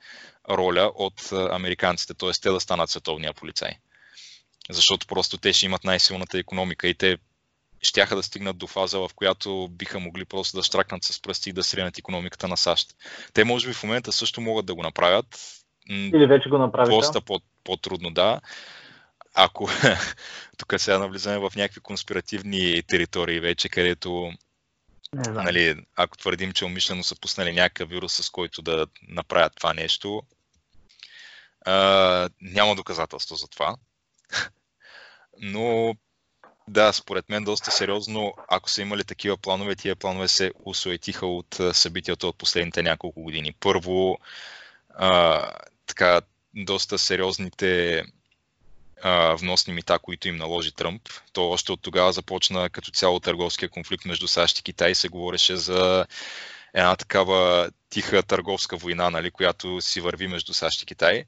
роля от американците, т.е. те да станат световния полицай. Защото просто те ще имат най-силната економика и те щяха да стигнат до фаза, в която биха могли просто да штракнат с пръсти и да сринат економиката на САЩ. Те може би в момента също могат да го направят. Или вече го направиха. доста по- по-трудно, да. Ако тук сега навлизаме в някакви конспиративни територии вече, където, Не знам. нали, ако твърдим, че умишлено са пуснали някакъв вирус, с който да направят това нещо, а, няма доказателство за това. Но да, според мен доста сериозно, ако са имали такива планове, тия планове се усуетиха от събитията от последните няколко години. Първо, а, така, доста сериозните а, вносни мита, които им наложи Тръмп. То още от тогава започна като цяло търговския конфликт между САЩ и Китай. Се говореше за една такава тиха търговска война, нали, която си върви между САЩ и Китай.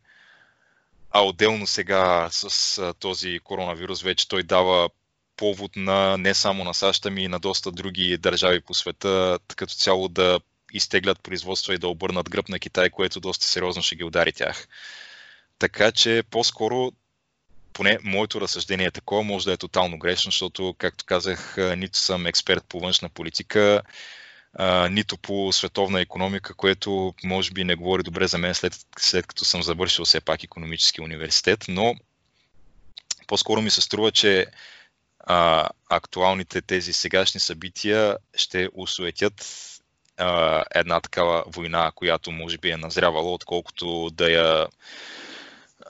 А отделно сега с този коронавирус вече той дава повод на не само на САЩ, ами и на доста други държави по света, като цяло да изтеглят производства и да обърнат гръб на Китай, което доста сериозно ще ги удари тях. Така че по-скоро, поне моето разсъждение е такова, може да е тотално грешно, защото, както казах, нито съм експерт по външна политика, нито по световна економика, което може би не говори добре за мен след, след като съм завършил все пак економически университет, но по-скоро ми се струва, че а, актуалните тези сегашни събития ще усуетят а, една такава война, която може би е назрявала, отколкото да я,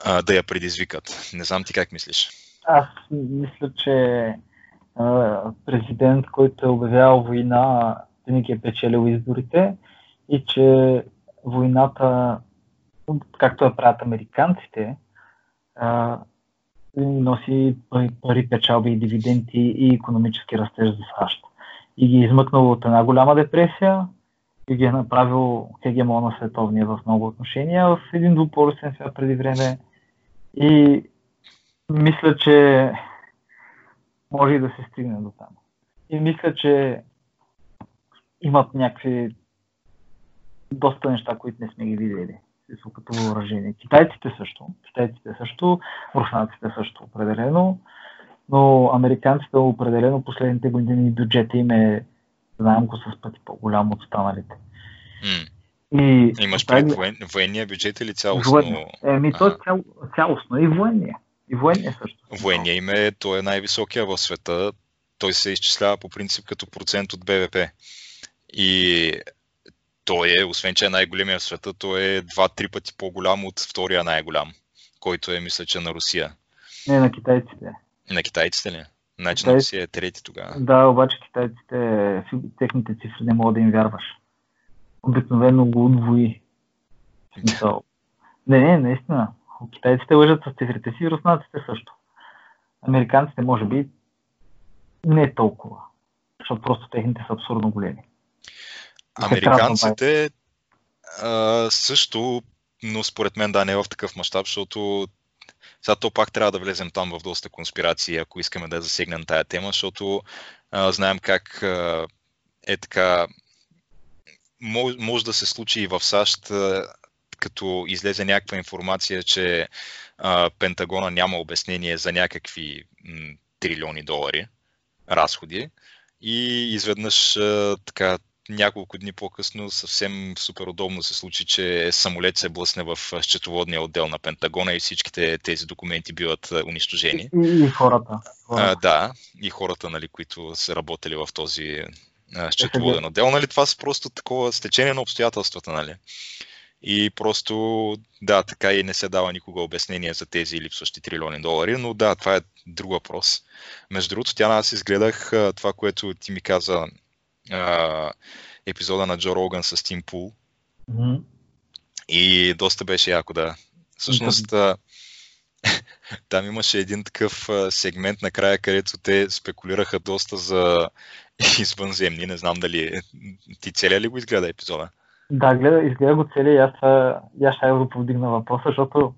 а, да я предизвикат. Не знам ти как мислиш. Аз мисля, че а, президент, който е обявявал война, винаги е печелил изборите и че войната, както я правят американците, а, носи пари, печалби и дивиденти и економически растеж за САЩ. И ги е измъкнал от една голяма депресия и ги е направил хегемон на световния в много отношения в един двуполюсен свят преди време. И мисля, че може и да се стигне до там. И мисля, че имат някакви доста неща, които не сме ги видели като въоръжение. Китайците също, китайците също, руснаците също определено, но американците определено последните години бюджета им е знаем го с пъти по-голям от останалите. Mm. И, Имаш пред воен, военния бюджет или цялостно? Военния. Еми, то е цяло, цялостно и военния. И военния също. Военния им е, той е най-високия в света. Той се изчислява по принцип като процент от БВП. И той е, освен че е най-големия в света, той е два-три пъти по-голям от втория най-голям, който е, мисля, че на Русия. Не, на китайците. На китайците ли? Значи Китай... на Русия е трети тогава. Да, обаче китайците, техните цифри не мога да им вярваш. Обикновено го удвои. не, не, наистина. Китайците лъжат с цифрите си, руснаците също. Американците, може би, не толкова. Защото просто техните са абсурдно големи. Американците а, също, но според мен да не е в такъв мащаб, защото сега то пак трябва да влезем там в доста конспирации, ако искаме да засегнем тая тема, защото а, знаем как а, е така. Мож, може да се случи и в САЩ, а, като излезе някаква информация, че а, Пентагона няма обяснение за някакви м, трилиони долари разходи и изведнъж а, така няколко дни по-късно съвсем супер удобно се случи, че самолет се блъсне в счетоводния отдел на Пентагона и всичките тези документи биват унищожени. И, и хората. хората. А, да, и хората, нали, които са работили в този счетоводен отдел. Нали, това са просто такова стечение на обстоятелствата. Нали. И просто, да, така и не се дава никога обяснение за тези липсващи трилиони долари, но да, това е друг въпрос. Между другото, тя аз изгледах това, което ти ми каза а, епизода на Джо Роган с Тим Пул. Mm-hmm. И доста беше яко, да. Всъщност, mm-hmm. там имаше един такъв сегмент накрая, където те спекулираха доста за извънземни. Не знам дали ти целия ли го изгледа епизода? Да, гледа, изгледа го целия и аз, аз ще го повдигна въпроса, защото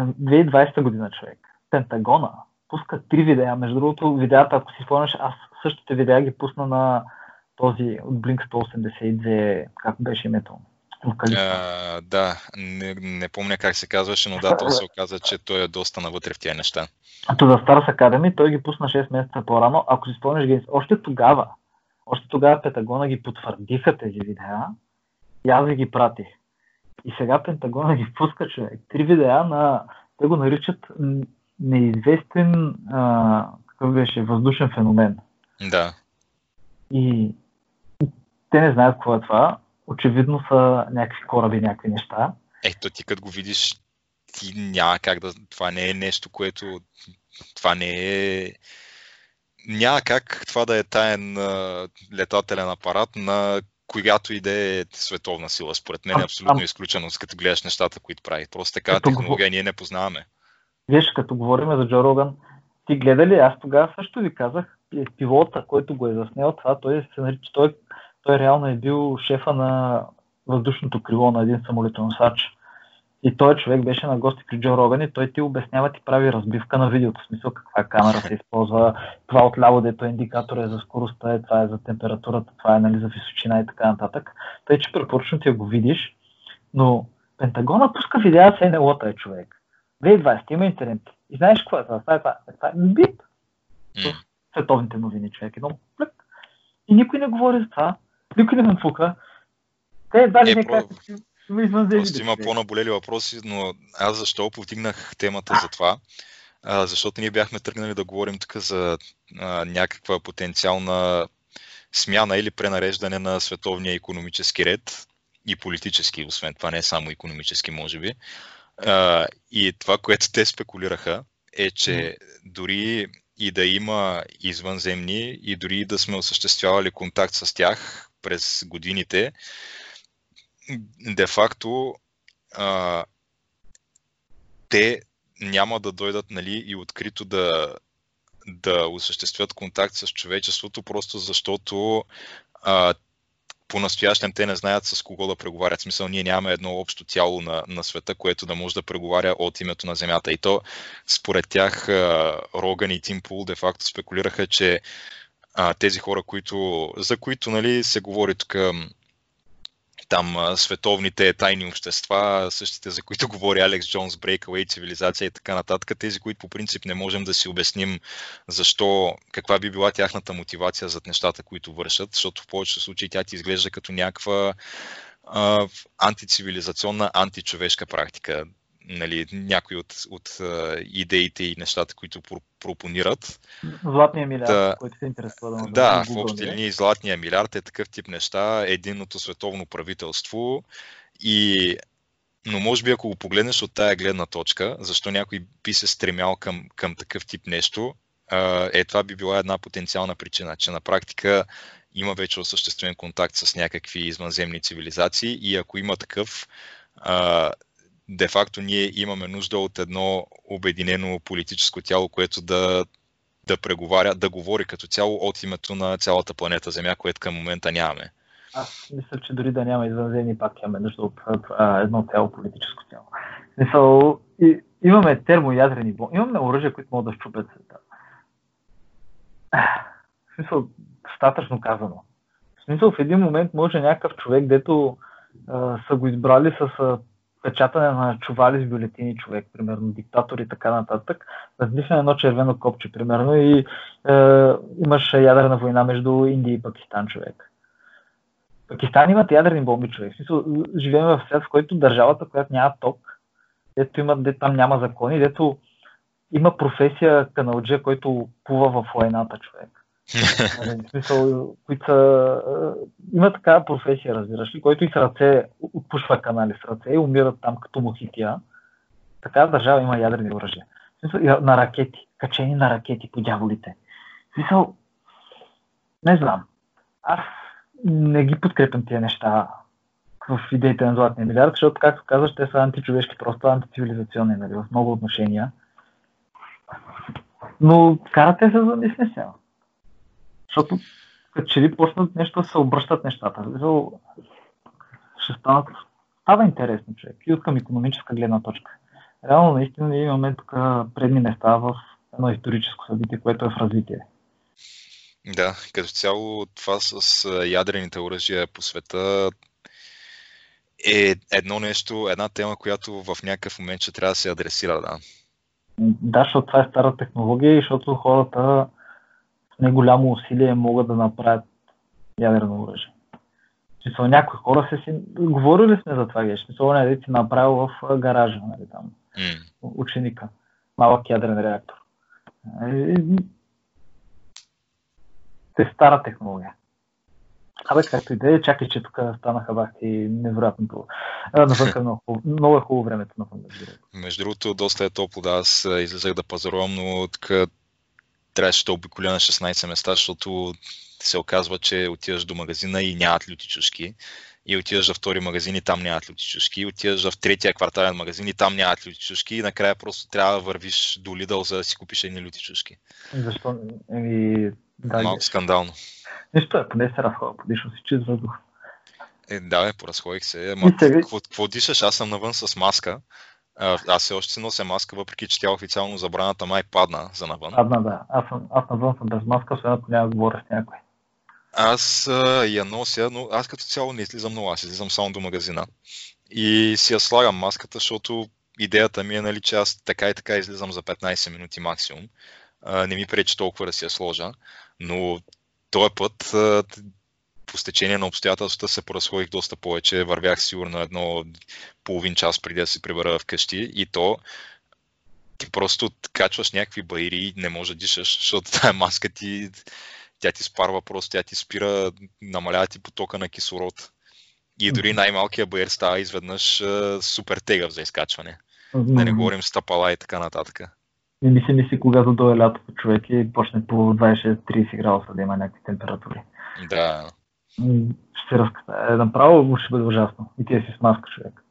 2020 година човек, Пентагона пуска три видеа. Между другото, видеята, ако си спомняш, аз същите видеа ги пусна на този от Blink 182, как беше името? Uh, да, не, не помня как се казваше, но да, то се оказа, че той е доста навътре в тези неща. То за Stars Academy той ги пусна 6 месеца по-рано. Ако си спомняш, още тогава, още тогава Пентагона ги потвърдиха тези видеа и аз ви ги пратих. И сега Пентагона ги пуска човек. Три видеа на, те го наричат неизвестен, а, какъв беше, въздушен феномен. Да. И те не знаят какво е това. Очевидно са някакви кораби, някакви неща. Ето ти като го видиш, ти няма как да... Това не е нещо, което... Това не е... Няма как това да е таен летателен апарат на която и да е световна сила. Според мен е абсолютно а, изключено, като гледаш нещата, които прави. Просто така технология ние не познаваме. Виж, като говорим за Джо Роган, ти гледа ли? Аз тогава също ви казах, пилота, който го е заснел това, той се нарича, той той реално е бил шефа на въздушното крило на един самолетоносач. И той човек беше на гости при Джо Роган и той ти обяснява, ти прави разбивка на видеото, в смисъл каква камера се използва, това отляво, дето е индикатор е за скоростта, е, това е за температурата, това е нали, за височина и така нататък. Тъй, че препоръчвам ти го видиш, но Пентагона пуска видеа с НЛО-та е човек. 2020 има интернет. И знаеш какво е това? Това е, това, това е бит. Mm. Световните новини, човек. Едно плък. И никой не говори за това. Никой не ме пука. Те ли е, не про... Просто има по-наболели въпроси, но аз защо повдигнах темата за това? А, защото ние бяхме тръгнали да говорим тук за а, някаква потенциална смяна или пренареждане на световния економически ред и политически, освен това, не само економически, може би. А, и това, което те спекулираха, е, че дори и да има извънземни и дори да сме осъществявали контакт с тях, през годините, де-факто а, те няма да дойдат нали, и открито да, да осъществят контакт с човечеството, просто защото а, по-настоящем те не знаят с кого да преговарят. В смисъл, ние нямаме едно общо тяло на, на света, което да може да преговаря от името на Земята. И то, според тях, Роган и Тим Пул де-факто спекулираха, че а, тези хора, които, за които нали, се говори тук там световните тайни общества, същите за които говори Алекс Джонс, Breakaway, цивилизация и така нататък, тези, които по принцип не можем да си обясним защо, каква би била тяхната мотивация за нещата, които вършат, защото в повечето случаи тя ти изглежда като някаква а, антицивилизационна, античовешка практика нали, някои от, от идеите и нещата, които пропонират. Златния милиард, да, който се интересува да Да, в общи линии златния милиард е такъв тип неща, единното световно правителство. И но може би ако го погледнеш от тая гледна точка, защо някой би се стремял към, към такъв тип нещо, е това би била една потенциална причина, че на практика има вече осъществен контакт с някакви извънземни цивилизации и ако има такъв, де-факто ние имаме нужда от едно обединено политическо тяло, което да, да преговаря, да говори като цяло от името на цялата планета Земя, което към момента нямаме. Аз мисля, че дори да няма извънземни, пак имаме нужда от а, едно цяло политическо тяло. Мисъл, и, имаме термоядрени бомби, имаме оръжия, които могат да щупят света. В смисъл, достатъчно казано. В смисъл, в един момент може някакъв човек, дето а, са го избрали с печатане на чували с бюлетини човек, примерно диктатор и така нататък, раздихне едно червено копче, примерно, и е, имаш ядрена война между Индия и Пакистан човек. Пакистан имат ядрени бомби човек. В смисъл, живеем в свят, в който държавата, която няма ток, дето има, дето там няма закони, дето има професия каналджия, който плува в войната човек. Нали, смисъл, които са, има такава професия, разбираш ли, който и с ръце отпушва канали с ръце и умират там като мухития. Така държава има ядрени оръжия. Смисъл, на ракети, качени на ракети по дяволите. Смисъл, не знам. Аз не ги подкрепям тия неща в идеите на Златния милиард, защото, както казваш, те са античовешки, просто антицивилизационни нали, в много отношения. Но карате се замисля сега. Защото като че ли почнат нещо да се обръщат нещата. Ще станат, става интересно човек и от към економическа гледна точка. Реално наистина имаме тук предни места в едно историческо събитие, което е в развитие. Да, като цяло това с ядрените оръжия по света е едно нещо, една тема, която в някакъв момент ще трябва да се адресира, да. Да, защото това е стара технология и защото хората не голямо усилие могат да направят ядрено оръжие. Смисъл, някои хора се си... Говорили сме за това, геш. Смисъл, не си направил в гаража, нали, там, mm. ученика. Малък ядрен реактор. Те стара технология. Абе, както и да е, чакай, че тук станаха бахти невероятното. Навънка много, много е хубаво времето на Между другото, доста е топло, да, аз излезах да пазарувам, но така трябваше да обиколя на 16 места, защото се оказва, че отиваш до магазина и нямат люти чушки. И отиваш в втори магазин и там нямат люти чушки. И отиваш в третия квартален магазин и там нямат люти чушки. И накрая просто трябва да вървиш до Лидъл, за да си купиш едни люти чушки. Защо? Еми, да, Малко скандално. Нищо е, поне се разхода, подишъл си чист въздух. Е, да, бе, поразходих се. Ама, какво, какво дишаш? Аз съм навън с маска. Аз все още си нося маска, въпреки че тя официално забраната май падна за навън. Падна, да. Аз, съм, аз навън съм без маска, освен ако няма да говоря с някой. Аз а, я нося, но аз като цяло не излизам много, аз излизам само до магазина. И си я слагам маската, защото идеята ми е, нали, че аз така и така излизам за 15 минути максимум. А, не ми пречи толкова да си я сложа, но този път а, по стечение на обстоятелствата се поразходих доста повече. Вървях сигурно едно половин час преди да се прибера вкъщи и то ти просто качваш някакви байри и не можеш да дишаш, защото тая маска ти, тя ти спарва просто, тя ти спира, намалява ти потока на кислород. И дори най-малкият байер става изведнъж супер тегъв за изкачване. Mm-hmm. Да не говорим стъпала и така нататък. Не ми се мисли, когато дойде лятото човек и почне по 26-30 градуса да има някакви температури. Да ще разката. Е, направо ще бъде ужасно. И ти си с маска, човек.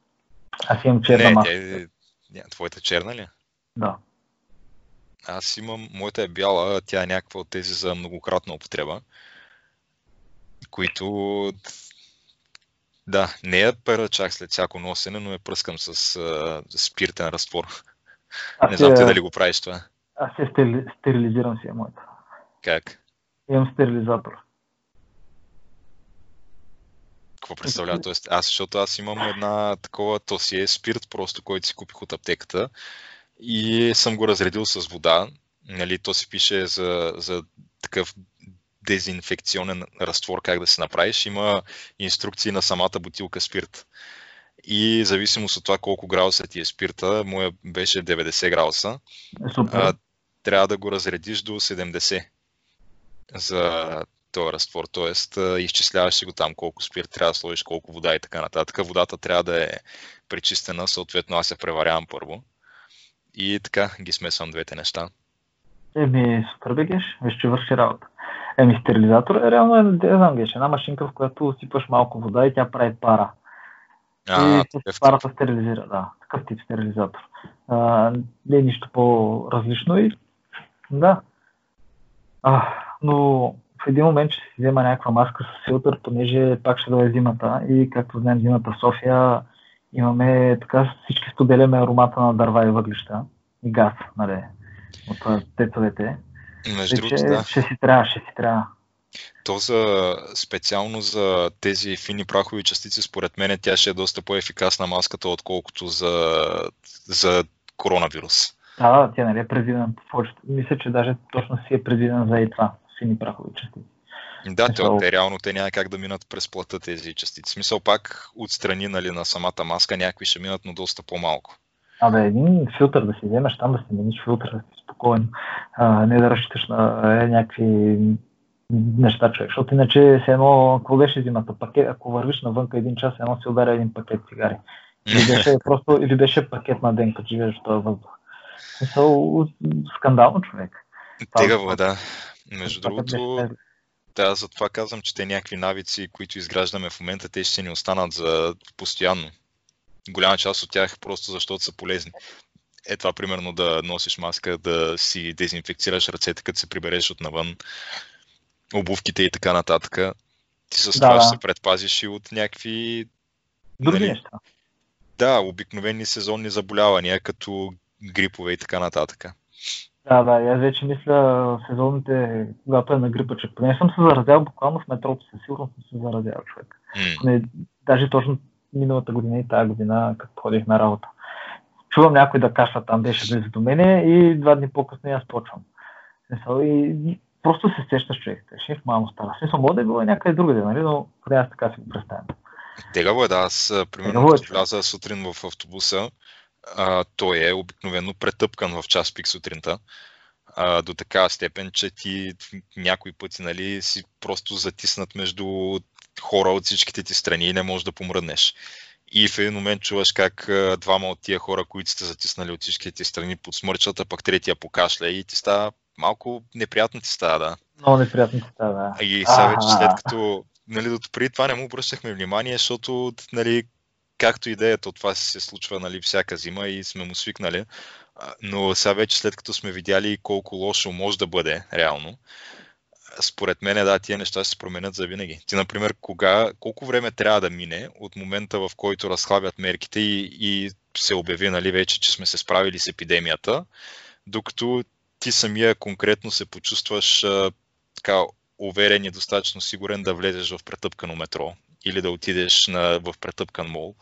Аз имам черна не, маска. Тя, не, твоята черна ли? Да. Аз имам, моята е бяла, тя е някаква от тези за многократна употреба, които Да, не я пера чак след всяко носене, но я пръскам с а, спиртен разтвор. Аз Не знам ти е- дали го правиш това. Аз се стери- стерилизирам си е моята. Как? Имам стерилизатор. Какво представлява? Тоест, аз, защото аз имам една такова, то си е спирт, просто който си купих от аптеката и съм го разредил с вода. Нали, то си пише за, за такъв дезинфекционен разтвор, как да се направиш. Има инструкции на самата бутилка спирт. И зависимост от това колко градуса ти е спирта, моя беше 90 градуса, а, трябва да го разредиш до 70 за този разтвор. Тоест, а, изчисляваш си го там колко спирт трябва да сложиш, колко вода и така нататък. Водата трябва да е пречистена, съответно аз я преварявам първо. И така ги смесвам двете неща. Еми, супер бегеш, виж, че върши работа. Еми, стерилизатор е реално, е, не знам, геш, една машинка, в която сипаш малко вода и тя прави пара. А, и такъв парата стерилизира, да, такъв тип стерилизатор. А, не е нищо по-различно и да. А, но в един момент ще си взема някаква маска с филтър, понеже пак ще дойде зимата и както знаем зимата в София имаме така всички споделяме аромата на дърва и въглища и газ, нали, от тецовете. Между другото, да. ще си трябва, ще си трябва. То за, специално за тези фини прахови частици, според мен, тя ще е доста по-ефикасна маската, отколкото за, за коронавирус. Да, да, тя нали е предвидена. Мисля, че даже точно си е предвидена за и това, сини прахови частици. Да, то, те реално те няма как да минат през плата тези частици. Смисъл пак отстрани нали, на самата маска, някакви ще минат, но доста по-малко. Абе, един филтър да си вземеш там, да си мениш филтър, да си спокоен, а, не да разчиташ на е, някакви неща, човек. Защото иначе се едно, какво беше зимата? Пакет, ако вървиш навънка един час, едно си ударя един пакет цигари. Или беше просто, или беше пакет на ден, като живееш в този въздух. Смисъл, скандално човек. Тегаво е, да. Между Това другото, беше- да, затова казвам, че те някакви навици, които изграждаме в момента, те ще ни останат за постоянно. Голяма част от тях просто защото са полезни. Е това, примерно, да носиш маска, да си дезинфекцираш ръцете, като се прибереш от навън, обувките и така нататък. Ти с Да, това да. ще се предпазиш и от някакви, Други нали, неща. да, обикновени сезонни заболявания, като грипове и така нататък. Да, да, и аз вече мисля в сезоните, когато е на грипа, че поне съм се заразял буквално в метрото, със сигурност съм се заразял човек. М, Не, даже точно миналата година и тази година, като ходих на работа. Чувам някой да кашля там, беше близо до мене и два дни по-късно аз почвам. Смисъл, И просто се сещаш човек. Ще в малко стара. Смисъл, може да е било и някъде другаде, нали? но поне аз така си го представям. Тегаво е, да. Аз, примерно, е, вляза сутрин в автобуса, а, той е обикновено претъпкан в час пик сутринта. А, до такава степен, че ти някои пъти нали, си просто затиснат между хора от всичките ти страни и не можеш да помръднеш. И в един момент чуваш как двама от тия хора, които сте затиснали от всичките ти страни, подсмърчат, а пък третия покашля и ти става малко неприятно ти става, да. Много неприятно се става, да. И сега вече след като, нали, до преди това не му обръщахме внимание, защото, нали, както идеята от това се случва, нали, всяка зима и сме му свикнали. Но сега вече след като сме видяли колко лошо може да бъде реално, според мен, да, тия неща се променят за винаги. Ти, например, кога, колко време трябва да мине от момента, в който разхлабят мерките и, и се обяви, нали, вече, че сме се справили с епидемията, докато ти самия конкретно се почувстваш а, така уверен и достатъчно сигурен да влезеш в претъпкано метро или да отидеш на, в претъпкан мол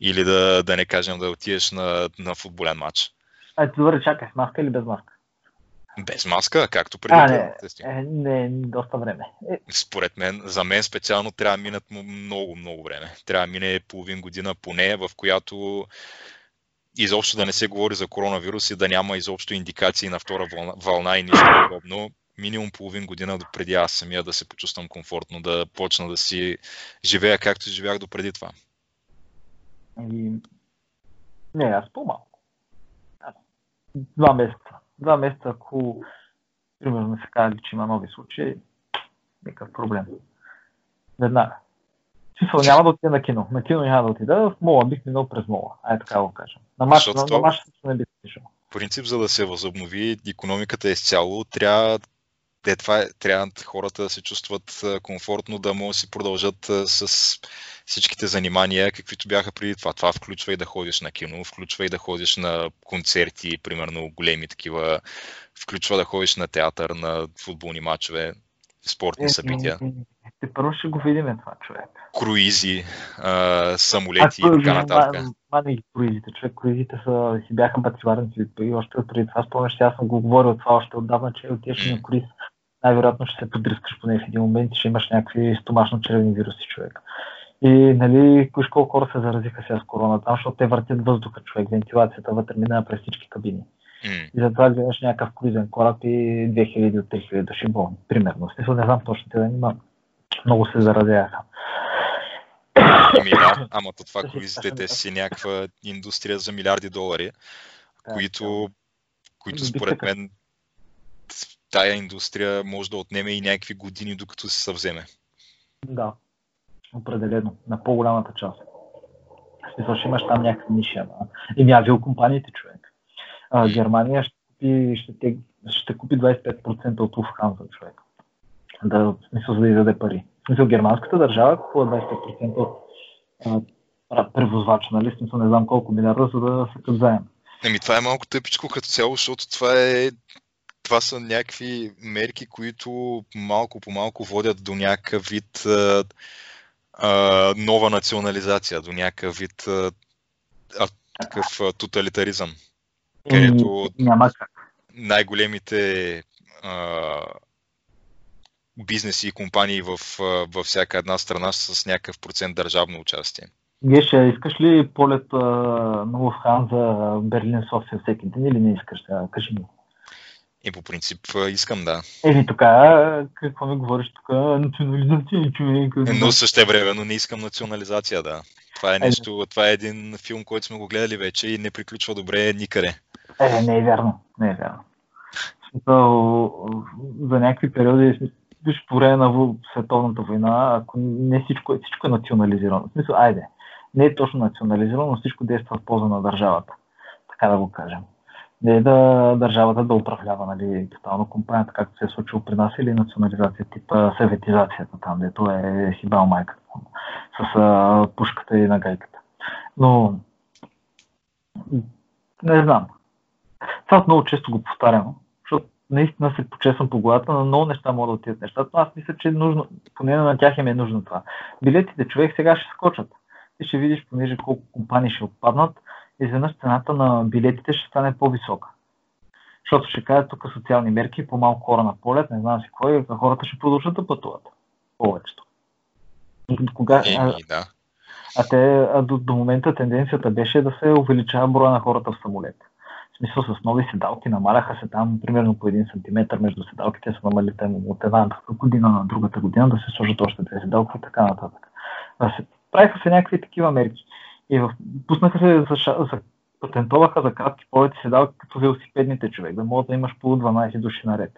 или да, да не кажем да отидеш на, на футболен матч. Ай, добре, чакай, с маска или без маска? Без маска, както преди. А, не, е, не, доста време. Е, Според мен, за мен специално трябва да минат много, много време. Трябва да мине половин година поне, в която изобщо да не се говори за коронавирус и да няма изобщо индикации на втора вълна, вълна и нищо подобно. Минимум половин година преди аз самия да се почувствам комфортно, да почна да си живея както живях до преди това. И... Не, аз по-малко. Два месеца. Два месеца, ако примерно се каже, че има нови случаи, никакъв проблем. Веднага. Смисъл, няма да отида на кино. На кино няма да отида. В мола бих минал през мола. Ай така го кажем. На мач, Защото на, на мач не бих отишъл. В принцип, за да се възобнови економиката изцяло, трябва Те, това е, трябва хората да се чувстват комфортно, да могат да си продължат с всичките занимания, каквито бяха преди това. Това включва и да ходиш на кино, включва и да ходиш на концерти, примерно големи такива, включва да ходиш на театър, на футболни матчове, спортни е, събития. Те първо ще го видим това, човек. Круизи, а, самолети и така нататък. Мани ги круизите, човек. Круизите са, си бяха бациларници и още преди това спомняш, аз съм го говорил това още отдавна, че отиваш mm. на круиз. Най-вероятно ще се подрискаш поне в един момент и ще имаш някакви стомашно-червени вируси, човек. И нали, виж колко хора се заразиха сега с корона там, защото те въртят въздуха, човек, вентилацията вътре минава през всички кабини. Mm. И затова гледаш някакъв круизен кораб и 2000 от 3000 души болни, примерно. Смисъл не знам точно те да има. Много се заразяха. Ами да, ама то това круизите, те си някаква индустрия за милиарди долари, да, които, които според мен тая индустрия може да отнеме и някакви години, докато се съвземе. Да, определено, на по-голямата част. Смисъл, ще имаш там някакви ниши. Еми авиокомпаниите, човек. А, Германия ще купи, ще, те, ще купи 25% от Lufthansa, човек. Да, в смисъл, за да издаде пари. В смисъл, германската държава купува 25% от а, превозвач, нали? В смисъл, не знам колко милиарда, за да се заем. Еми, това е малко тъпичко като цяло, защото това е това са някакви мерки, които малко по малко водят до някакъв вид а, а, нова национализация, до някакъв вид а, такъв а, тоталитаризъм, където няма най-големите а, бизнеси и компании в, във всяка една страна с някакъв процент държавно участие. Геше, искаш ли полет а, на Луфхан за Берлин-София всеки ден или не искаш? А, кажи ми. И по принцип искам, да. Еми тук, какво ми говориш тук? Национализация, човек. Но също време, но не искам национализация, да. Това е нещо, това е един филм, който сме го гледали вече и не приключва добре никъде. Е, не е вярно, не е вярно. За някакви периоди, виж по време на световната война, ако не всичко, е, всичко е национализирано. В смисъл, айде, не е точно национализирано, но всичко действа в полза на държавата. Така да го кажем не е да държавата да управлява нали, тотално компанията, както се е случило при нас, или национализация, типа съветизацията, там, дето е хибал майката, с а, пушката и нагайката. Но, не знам. Това много често го повтарям, защото наистина се почесвам по главата, но много неща могат да отидат нещата, но аз мисля, че е нужно, поне на тях им е нужно това. Билетите човек сега ще скочат. Ти ще видиш, понеже колко компании ще отпаднат, изведнъж цената на билетите ще стане по-висока. Защото ще кажат тук социални мерки, по-малко хора на полет, не знам си и хората ще продължат да пътуват. Повечето. Кога, а, да. а, те, а до, до момента тенденцията беше да се увеличава броя на хората в самолет. В смисъл с нови седалки намаляха се там примерно по един сантиметр между седалките са намали от една година на другата година да се сложат още две седалки и така нататък. Се, правиха се някакви такива мерки. И в... пуснаха се, за, за, патентоваха за кратки полети седалки като велосипедните човек, да могат да имаш по 12 души наред.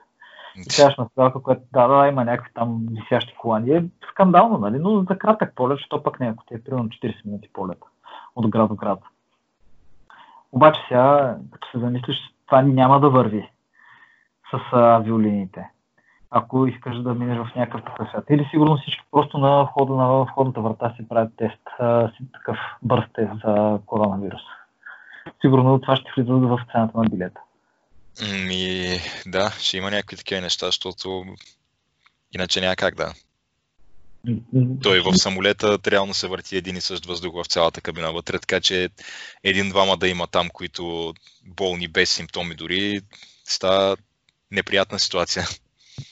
И сега на седалка, която да, да, има някакви там висящи колани. Е скандално, нали? Но за кратък полет, що пък някой ти е примерно 40 минути полета от град до град. Обаче сега, като се замислиш, това няма да върви с авиолиниите ако искаш да минеш в някакъв такъв свят. Или сигурно всички просто на входа на входната врата си правят тест, си такъв бърз тест за коронавирус. Сигурно това ще влиза в цената на билета. Ми, да, ще има някакви такива неща, защото иначе няма как да. Той в самолета реално се върти един и същ въздух в цялата кабина вътре, така че един-двама да има там, които болни без симптоми дори, става неприятна ситуация.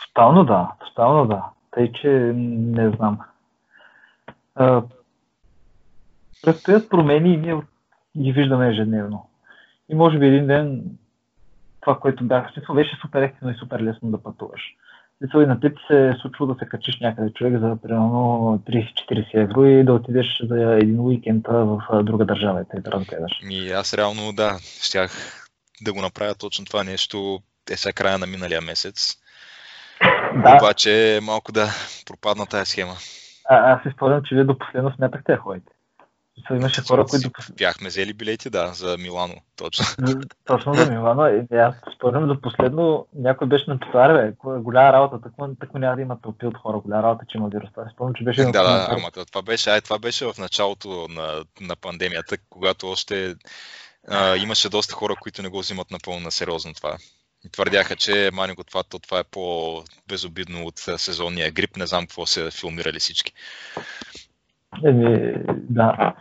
Тотално да, тотално да. Тъй, че не знам. А, предстоят промени и ние ги виждаме ежедневно. И може би един ден това, което бях, смисъл беше супер ефтино и супер лесно да пътуваш. Смисъл и на теб се е случва да се качиш някъде човек за примерно 30-40 евро и да отидеш за един уикенд в друга държава и да разгледаш. Ми аз реално да, щях да го направя точно това нещо е сега края на миналия месец да. Обаче малко да пропадна тази схема. А, аз си спомням, че вие до последно смятахте ходите. Имаше хора, които... Бяхме взели билети, да, за Милано, точно. точно за Милано. И аз спомням до последно, някой беше написал, бе, голяма работа, така, така няма да има тълпи от хора, голяма работа, че има вирус. Аз спомням, че беше... Да, да, ама това беше, ай, това беше в началото на, на пандемията, когато още а, имаше доста хора, които не го взимат напълно на сериозно това. И твърдяха, че Манико това, то, това е по-безобидно от сезонния грип. Не знам какво се филмирали всички. Еми, да.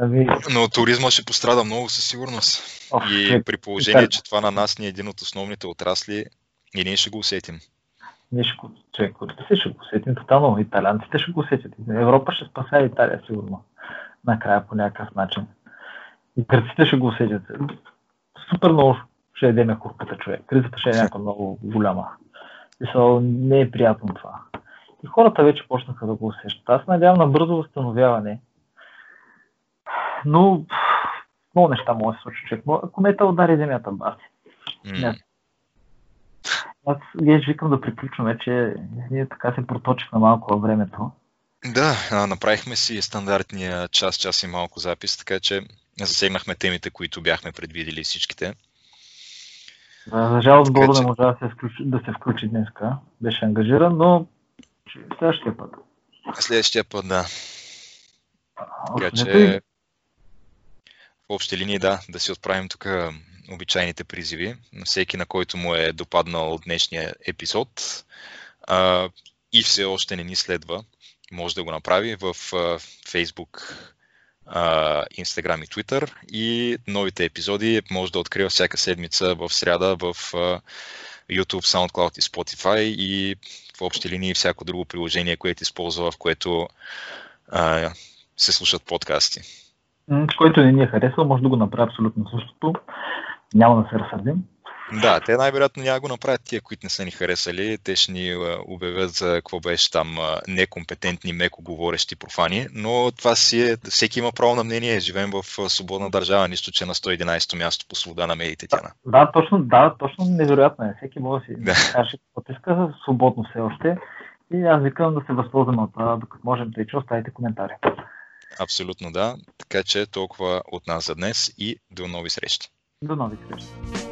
Ами... Но туризма ще пострада много със сигурност. Ох, и е, при положение, че това на нас ни е един от основните отрасли и ние ще го усетим. Ние ще го, човек, ще го усетим тотално. Италианците ще го усетят. Европа ще спася Италия, сигурно. Накрая по някакъв начин. И гърците ще го усетят. Супер много ще едеме курката човек. Кризата ще е някаква много голяма. И не е приятно това. И хората вече почнаха да го усещат. Аз надявам на бързо възстановяване. Но много неща може да се случи човек. Комета удари земята, баси. Mm. Аз виж викам да приключваме, че ние така се проточихме малко във времето. Да, направихме си стандартния час, час и малко запис, така че засегнахме темите, които бяхме предвидели всичките. За жалост, Бодо не можа да се, включи, да се включи днеска. Беше ангажиран, но следващия път. Следващия път, да. Така че в общи линии, да, да си отправим тук обичайните призиви на всеки, на който му е допаднал днешния епизод. А, и все още не ни следва, може да го направи в Facebook Instagram и Twitter. И новите епизоди може да открива всяка седмица в сряда в YouTube, SoundCloud и Spotify. И в общи линии всяко друго приложение, което използва, в което а, се слушат подкасти. Който не ни е харесал, може да го направи абсолютно същото. Няма да се разсърдим. Да, те най-вероятно няма го направят тия, които не са ни харесали. Те ще ни обявят за какво беше там некомпетентни, меко говорещи профани, но това си е, всеки има право на мнение. Живеем в свободна държава, нищо, че на 111 място по свобода на медиите. Да, да, точно, да, точно невероятно е. Всеки може да си да. каже каквото иска, свободно все още. И аз викам да се възползваме от това, докато можем да и че оставите коментари. Абсолютно да. Така че толкова от нас за днес и до нови срещи. До нови срещи.